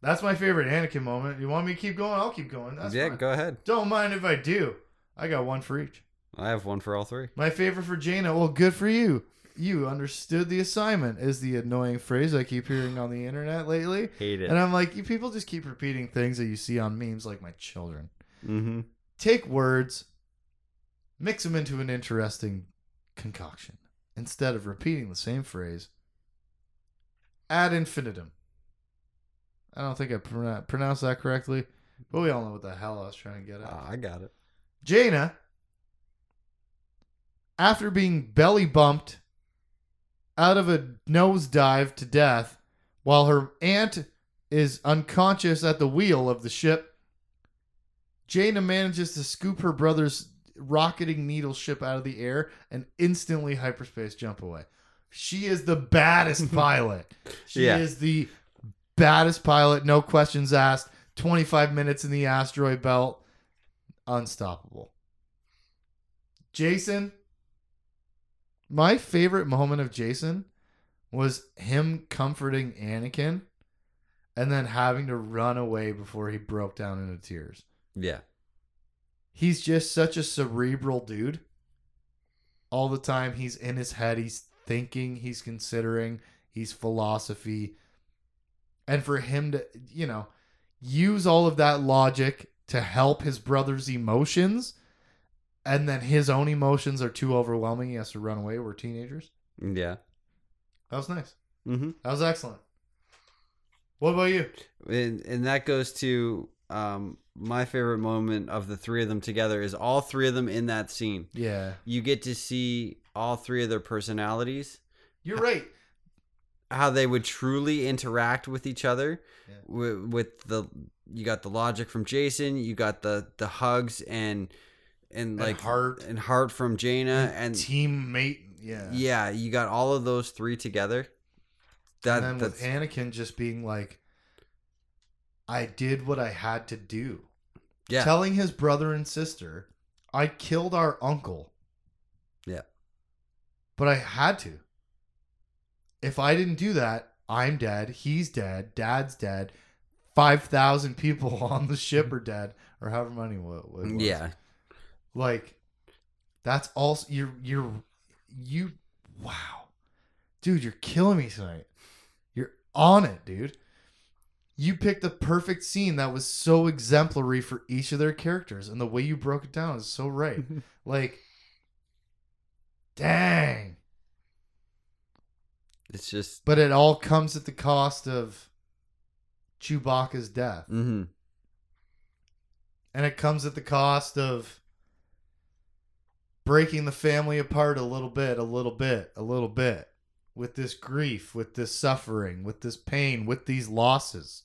That's my favorite Anakin moment. You want me to keep going? I'll keep going. That's yeah. fine. Go ahead. Don't mind if I do. I got one for each. I have one for all three. My favorite for Jaina. Well, good for you. You understood the assignment is the annoying phrase I keep hearing on the internet lately. Hate it. And I'm like, you people just keep repeating things that you see on memes like my children. mm-hmm. take words, mix them into an interesting concoction. Instead of repeating the same phrase ad infinitum. I don't think I pronou- pronounced that correctly, but we all know what the hell I was trying to get at. Ah, I got it. Jaina, after being belly bumped out of a nosedive to death while her aunt is unconscious at the wheel of the ship, Jaina manages to scoop her brother's rocketing needle ship out of the air and instantly hyperspace jump away. She is the baddest *laughs* pilot. She Yeah. is the baddest pilot, no questions asked. 25 minutes in the asteroid belt. Unstoppable. Jacen, my favorite moment of Jacen was him comforting Anakin and then having to run away before he broke down into tears. Yeah. He's just such a cerebral dude. All the time he's in his head, he's thinking, he's considering, he's philosophy. And for him to, you know, use all of that logic to help his brother's emotions and then his own emotions are too overwhelming. He has to run away. We're teenagers. Yeah. That was nice. Mm-hmm. That was excellent. What about you? And, and that goes to um, my favorite moment of the three of them together is all three of them in that scene. Yeah. You get to see all three of their personalities, You're right. how they would truly interact with each other. Yeah. With, with the you got the logic from Jacen, you got the the hugs and and like Like heart, and heart from Jaina and teammate. Yeah. yeah, you got all of those three together. That and then with Anakin just being like, I did what I had to do. yeah. Telling his brother and sister, I killed our uncle. Yeah. But I had to. If I didn't do that, I'm dead. He's dead. Dad's dead. 5,000 people *laughs* on the ship are dead, or however many it was. yeah. Like, that's also, you're, you're, you, wow. Dude, you're killing me tonight. You're on it, dude. You picked the perfect scene that was so exemplary for each of their characters, and the way you broke it down is so right. *laughs* like, dang. It's just But it all comes at the cost of Chewbacca's death. hmm And it comes at the cost of breaking the family apart a little bit, a little bit, a little bit with this grief, with this suffering, with this pain, with these losses.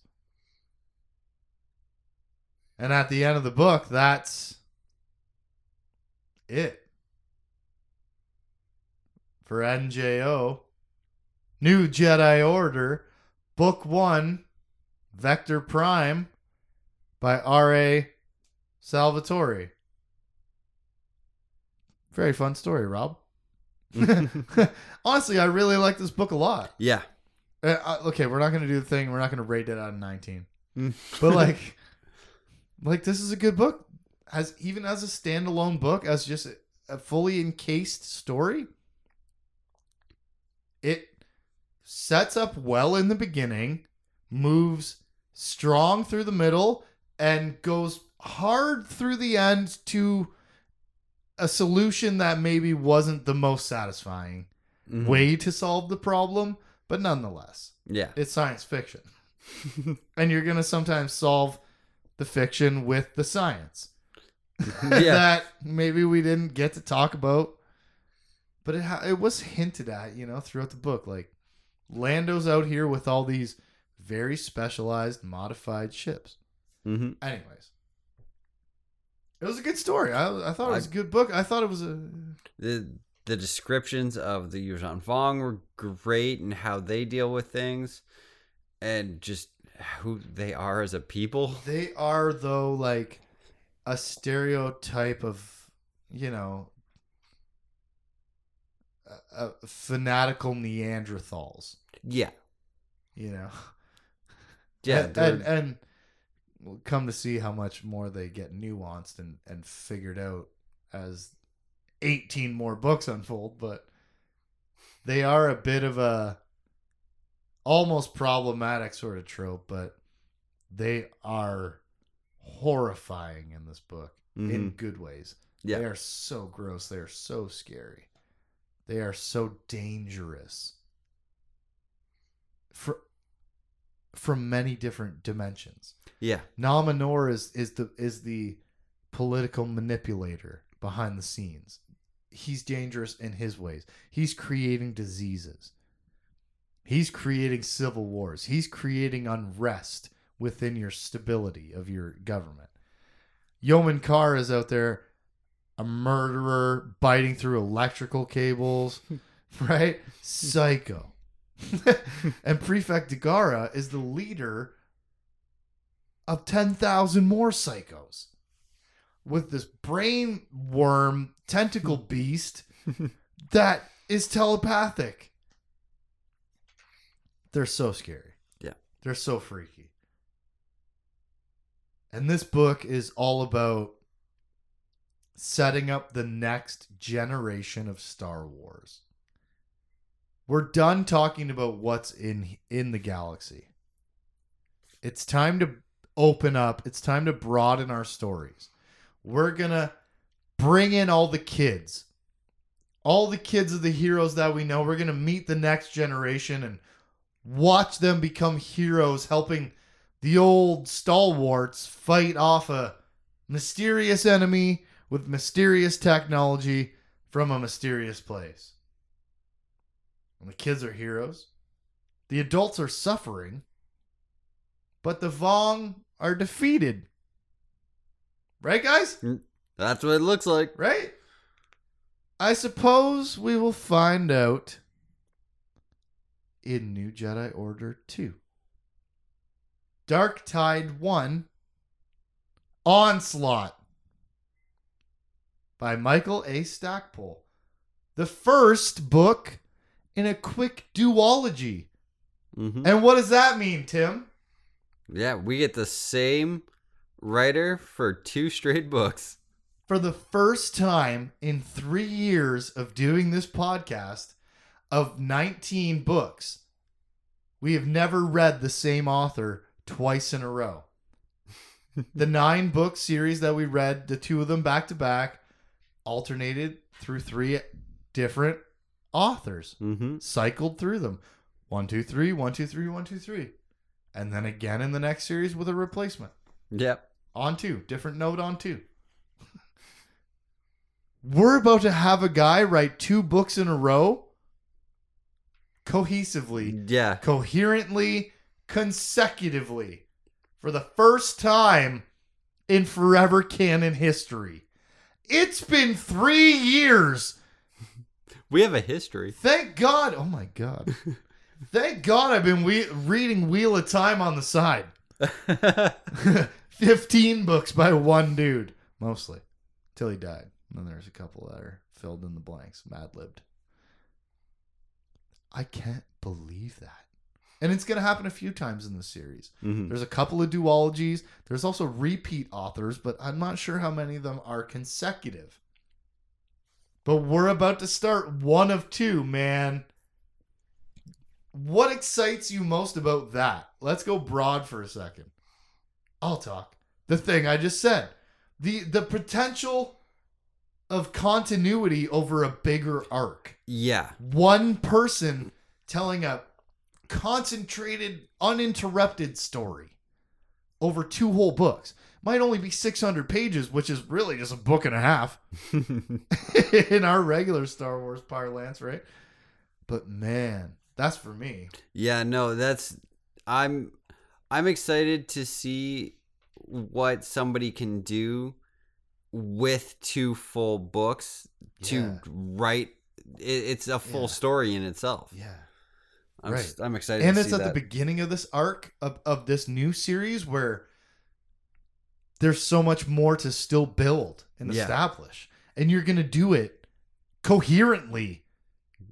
And at the end of the book, that's it. For NJO, New Jedi Order, Book 1, Vector Prime by R.A. Salvatore. Very fun story, Rob. *laughs* *laughs* Honestly, I really like this book a lot. yeah. Uh, uh, okay, we're not going to do the thing. We're not going to rate it out of 19. Mm. But like *laughs* like this is a good book as even as a standalone book as just a, fully encased story. It sets up well in the beginning, moves strong through the middle and goes hard through the end to a solution that maybe wasn't the most satisfying Mhm. way to solve the problem, but nonetheless, Yeah. it's science fiction. *laughs* and you're going to sometimes solve the fiction with the science. *laughs* Yeah. that maybe we didn't get to talk about but it it was hinted at you know throughout the book. Like lando's out here with all these very specialized modified ships. Hmm anyways. It was a good story. I, I thought it was I- a good book. I thought it was a The the descriptions of the Yuuzhan Vong were great and how they deal with things and just who they are as a people. *laughs* They are though like a stereotype of, you know, a, a fanatical Neanderthals. Yeah. You know, *laughs* Yeah. and, and and we'll come to see how much more they get nuanced and and figured out as eighteen more books unfold. But they are a bit of a almost problematic sort of trope, but they are horrifying in this book in Mhm. good ways. Yeah. They are so gross. They are so scary. They are so dangerous. for, from many different dimensions. Yeah. Nom Anor is is the is the political manipulator behind the scenes. He's dangerous in his ways. He's creating diseases. He's creating civil wars. He's creating unrest within your stability of your government. Yomin Carr is out there a murderer biting through electrical cables, *laughs* right? Psycho. *laughs* and Prefect Da'Gara is the leader of 10,000 more psychos with this brain worm tentacle *laughs* beast that is telepathic. They're so scary. Yeah. They're so freaky. And this book is all about setting up the next generation of Star Wars. We're done talking about what's in in the galaxy. It's time to open up. It's time to broaden our stories. We're going to bring in all the kids. All the kids of the heroes that we know. We're going to meet the next generation and watch them become heroes helping the old stalwarts fight off a mysterious enemy with mysterious technology from a mysterious place. And the kids are heroes. The adults are suffering. But the Vong are defeated. Right, guys? Mm, that's what it looks like. Right? I suppose we will find out in New Jedi Order 2. Dark Tide 1 Onslaught by Michael A. Stackpole. The first book in a quick duology. Mm-hmm. And what does that mean, Tim? Yeah, we get the same writer for two straight books. For the first time in three years of doing this podcast of 19 books, we have never read the same author twice in a row. *laughs* the nine book series that we read, the two of them back to back, alternated through three different authors, Mm-hmm. cycled through them. One, two, three, one, two, three, one, two, three. And then again in the next series with a replacement. Yep. On two, different note on two. *laughs* We're about to have a guy write two books in a row cohesively, Yeah. coherently, consecutively for the first time in forever canon history. It's been three years. We have a history. Thank God. Oh my God. *laughs* Thank God I've been we- reading Wheel of Time on the side. *laughs* *laughs* 15 books by one dude, mostly, till he died. And then there's a couple that are filled in the blanks, mad libbed. I can't believe that. And it's going to happen a few times in the series. Mhm. There's a couple of duologies. There's also repeat authors, but I'm not sure how many of them are consecutive. But we're about to start one of two, man. What excites you most about that? Let's go broad for a second. I'll talk. The thing I just said. The the potential of continuity over a bigger arc Yeah. one person telling a concentrated, uninterrupted story over two whole books. Might only be 600 pages, which is really just a book and a half *laughs* *laughs* in our regular Star Wars parlance, right? But man, that's for me. yeah, no, that's I'm I'm excited to see what somebody can do with two full books to Yeah. write it, it's a full Yeah. story in itself. Yeah. I'm, Right. I'm excited And it's at that. the beginning of this arc of, of this new series where there's so much more to still build and Yeah. establish. And you're going to do it coherently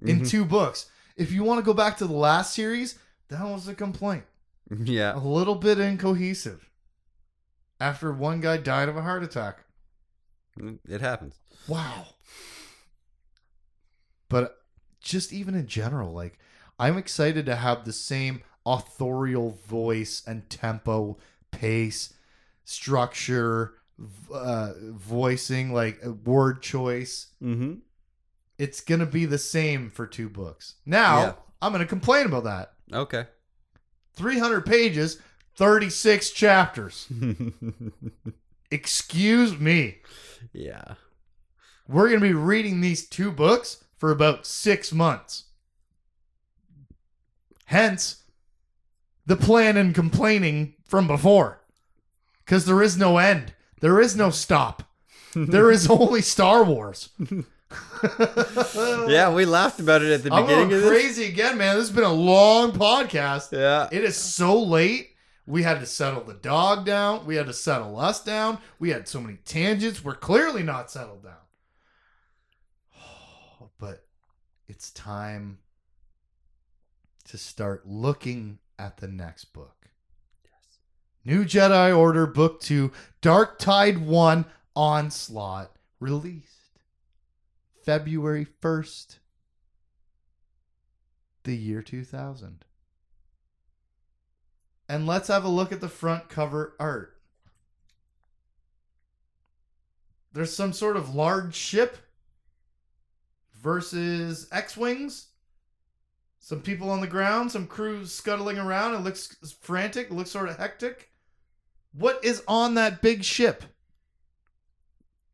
in Mhm. two books. If you want to go back to the last series, that was a complaint. *laughs* yeah. A little bit incohesive. After one guy died of a heart attack. It happens. Wow. But just even in general, like I'm excited to have the same authorial voice and tempo, pace, structure, uh, voicing, like uh, word choice. Mm-hmm. It's gonna be the same for two books. Now Yeah. I'm gonna complain about that. Okay. 300 pages, 36 chapters. *laughs* Excuse me. Yeah. We're going to be reading these two books for about six months. Hence, the plan and complaining from before. Because there is no end, there is no stop. There is *laughs* only Star Wars. Yeah, we laughed about it at the I'm beginning going of this. crazy again, man. This has been a long podcast. Yeah. It is so late. We had to settle the dog down. We had to settle us down. We had so many tangents. We're clearly not settled down. *sighs* But it's time to start looking at the next book. Yes. New Jedi Order Book 2, Dark Tide 1 Onslaught, released February 1st, the year 2000. And let's have a look at the front cover art. There's some sort of large ship versus X Wings. Some people on the ground, some crew scuttling around. It looks frantic, it looks sort of hectic. What is on that big ship?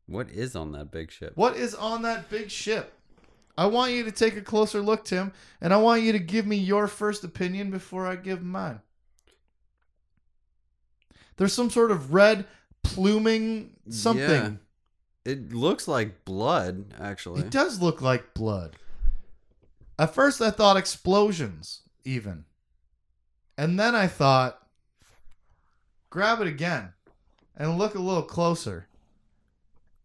What is on that big ship? What is on that big ship? I want you to take a closer look, Tim, and I want you to give me your first opinion before I give mine. There's some sort of red pluming something. Yeah. It looks like blood, actually. It does look like blood. At first, I thought explosions, even. And then I thought, grab it again and look a little closer.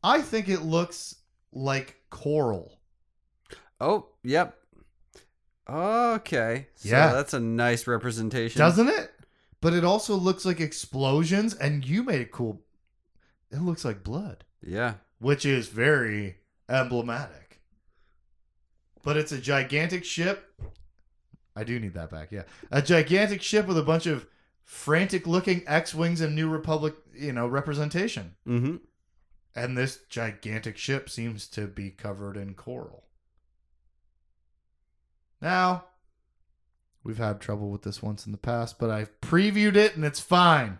I think it looks like coral. Oh, yep. Okay. So Yeah. that's a nice representation. Doesn't it? But it also looks like explosions, and you made it cool. It looks like blood, Yeah. which is very emblematic. But it's a gigantic ship. I do need that back, yeah. A gigantic ship with a bunch of frantic looking X Wings and New Republic, you know, representation. Mm-hmm. And this gigantic ship seems to be covered in coral. Now, we've had trouble with this once in the past, but I've previewed it and it's fine.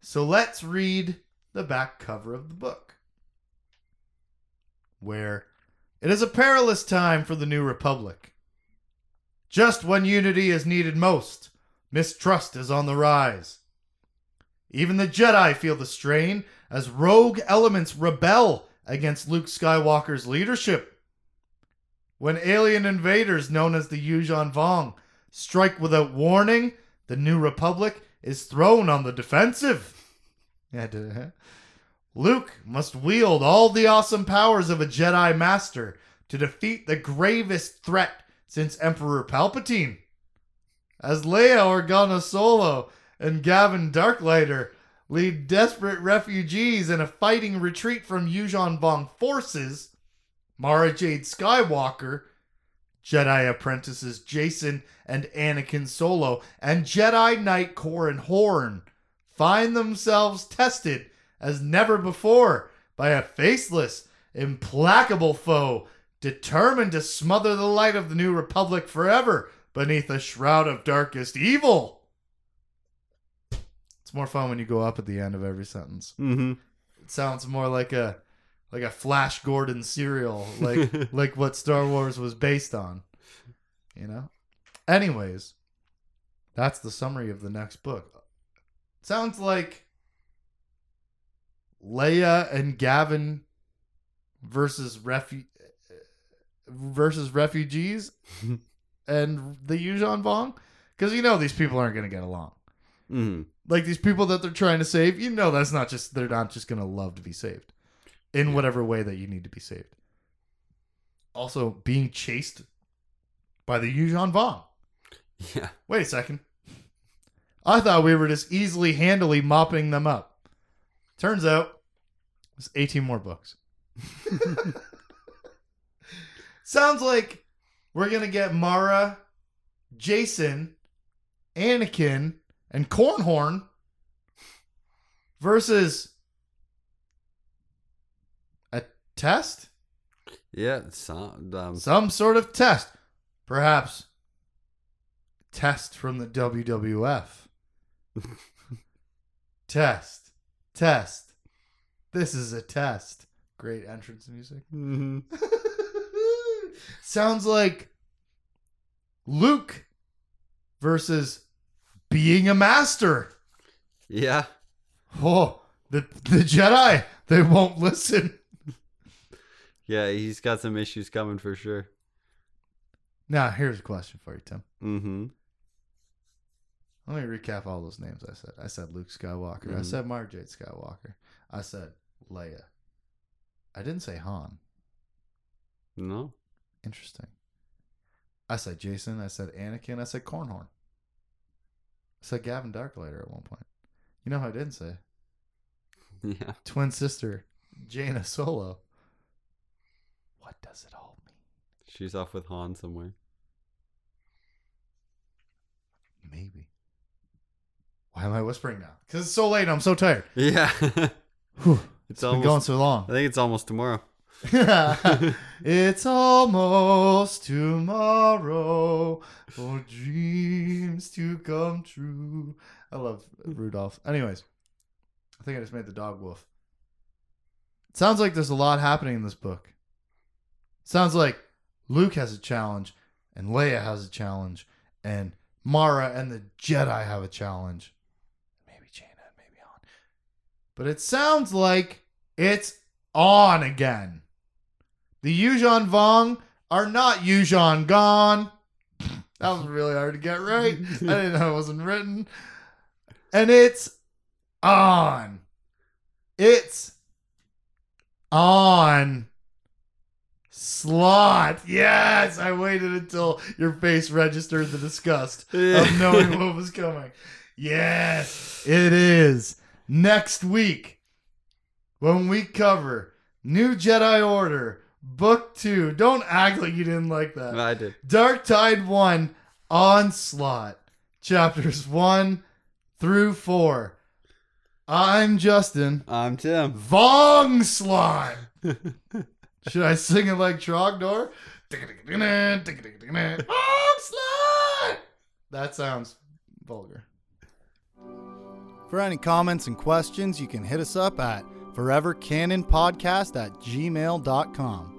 So let's read the back cover of the book. Where it is a perilous time for the New Republic. Just when unity is needed most, mistrust is on the rise. Even the Jedi feel the strain as rogue elements rebel against Luke Skywalker's leadership. When alien invaders known as the Yuuzhan Vong strike without warning, the New Republic is thrown on the defensive. *laughs* Did? Uh, Luke must wield all the awesome powers of a Jedi Master to defeat the gravest threat since Emperor Palpatine. As Leia Organa Solo and Gavin Darklighter lead desperate refugees in a fighting retreat from Yuuzhan Vong forces, Mara Jade Skywalker, Jedi apprentices Jacen and Anakin Solo, and Jedi Knight Corran Horn find themselves tested as never before by a faceless, implacable foe determined to smother the light of the New Republic forever beneath a shroud of darkest evil. It's more fun when you go up at the end of every sentence. Mm-hmm. It sounds more like a like a Flash Gordon serial, like *laughs* like what Star Wars was based on. You know? Anyways, that's the summary of the next book. Sounds like Leia and Gavin versus refu- versus refugees *laughs* and the Yuuzhan Vong because you know these people aren't going to get along. Mm-hmm. Like these people that they're trying to save, you know that's not just they're not just going to love to be saved in whatever way that you need to be saved. Also, being chased by the Yuuzhan Vong. Yeah. Wait a second. I thought we were just easily, handily mopping them up. Turns out, it's 18 more books. *laughs* Sounds like we're going to get Mara, Jacen, Anakin, and Cornhorn versus a test? Yeah. Some, um, Some sort of test. Perhaps test from the WWF. *laughs* test. Test. This is a test. Great entrance music. Mhm. *laughs* Sounds like Luke versus being a master. Yeah. Oh, the the Jedi, they won't listen. Yeah, he's got some issues coming for sure. Now, here's a question for you, Tim. Mm-hmm. Let me recap all those names I said. I said Luke Skywalker. I Mhm. said Mara Jade Skywalker. I said Leia. I didn't say Han. No. Interesting. I said Jacen. I said Anakin. I said Cornhorn. I said Gavin Darklighter at one point. You know who I didn't say? *laughs* Yeah. Twin sister Jaina Solo. What does it all mean? She's off with Han somewhere. Maybe. Why am I whispering now? Because it's so late. and I'm so tired. Yeah. *laughs* Whew. it's It's been going so long. I think it's almost tomorrow. *laughs* *laughs* it's almost tomorrow for dreams to come true. I love Rudolph. Anyways, I think I just made the dog wolf. It sounds like there's a lot happening in this book. Sounds like Luke has a challenge, and Leia has a challenge, and Mara and the Jedi have a challenge. Maybe Jaina maybe on. But it sounds like it's on again. The Yuuzhan Vong are not Yuuzhan gone. *laughs* That was really hard to get right. I didn't know it wasn't written. And it's on. It's on. Slot. Yes, I waited until your face registered the disgust of knowing what was coming. Yes, it is. Next week, when we cover New Jedi Order, Book 2. Don't act like you didn't like that. I did. Dark Tide 1, Onslaught, chapters 1 through 4. I'm Justin. I'm Tim. Vong Slot. *laughs* Should I sing it like Trogdor? That sounds vulgar. For any comments and questions, you can hit us up at forevercanonpodcast at gmail.com.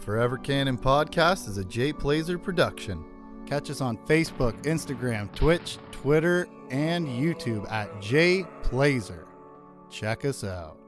Forever Canon Podcast is a Jay Plazer production. Catch us on Facebook, Instagram, Twitch, Twitter, and YouTube at Jay Plazer. Check us out.